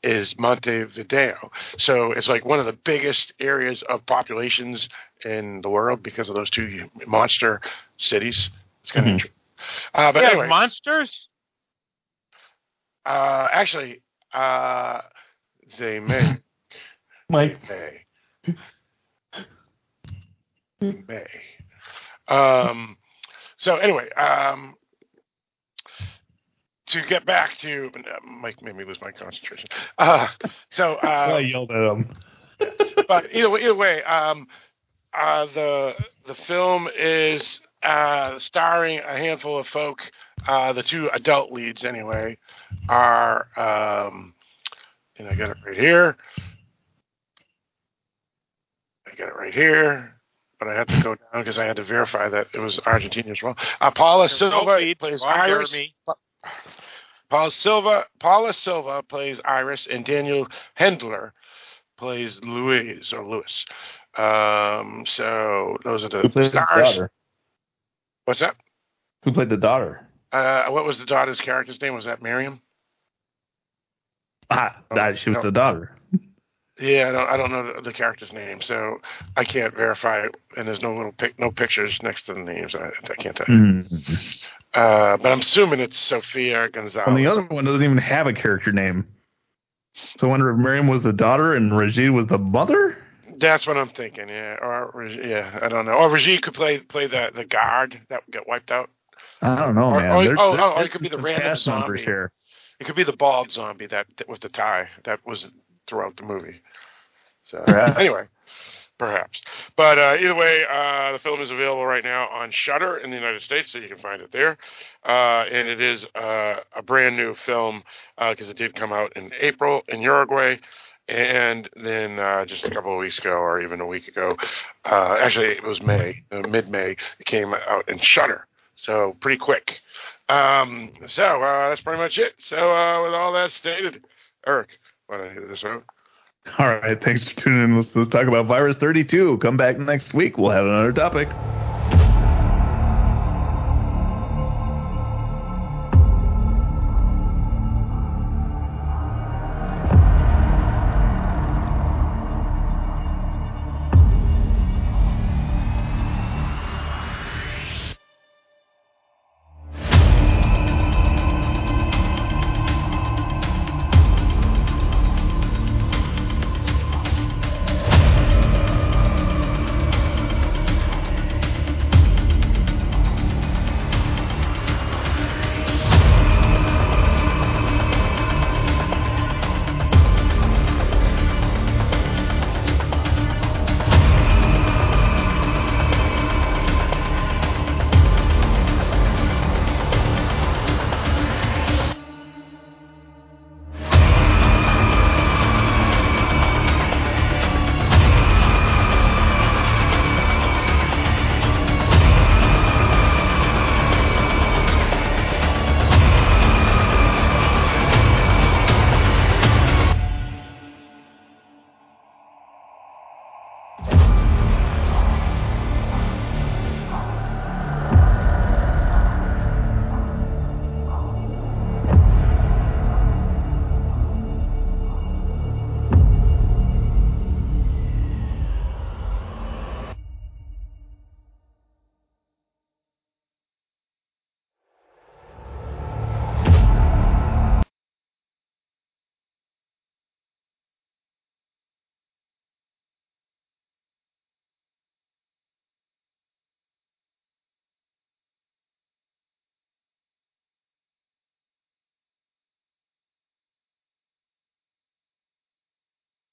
is Montevideo. So it's like one of the biggest areas of populations in the world because of those two monster cities. It's kind of Mhm. interesting. Uh, but yeah, anyway, monsters. uh, actually, uh, they may. Mike. May. May. Um, so anyway, um, to get back to uh, Mike made me lose my concentration. Uh, so, I uh, yelled at him. but either way, either way, um, uh, the the film is uh, starring a handful of folk. Uh, the two adult leads, anyway, are um, and I got it right here. I got it right here, but I had to go down because I had to verify that it was Argentina as well. Uh, Paula Both Silva leads, plays Iris. Paula Silva, Paula Silva plays Iris, and Daniel Hendler plays Louise or Lewis. Um, so those are the played the stars. What's that? Who played the daughter? Uh, what was the daughter's character's name? Was that Miriam? Ah, that she was no. the daughter. Yeah, I don't, I don't know the, character's name, so I can't verify it. And there's no little pic, no pictures next to the names. I, I can't tell you. Mm. Uh, but I'm assuming it's Sophia Gonzalez. And the other one doesn't even have a character name. So I wonder if Miriam was the daughter and Reggie was the mother. That's what I'm thinking. Yeah, or yeah, I don't know. Or Reggie could play play the the guard that got wiped out. I don't know, Or- man. or- There's- oh, there's oh, or it could be the random zombie. here. It could be the bald zombie that, that was the tie that was throughout the movie. So Perhaps. anyway, perhaps. But uh, either way, uh, the film is available right now on Shudder in the United States, so you can find it there. Uh, and it is uh, a brand new film because it did come out in April in Uruguay. And then uh, just a couple of weeks ago, or even a week ago, uh, actually it was May, uh, mid-May, it came out in Shudder. So pretty quick. Um, so uh, that's pretty much it. So uh, with all that stated, Eric, want to hit this out? All right. Thanks for tuning in. Let's, let's talk about Virus 32. Come back next week. We'll have another topic.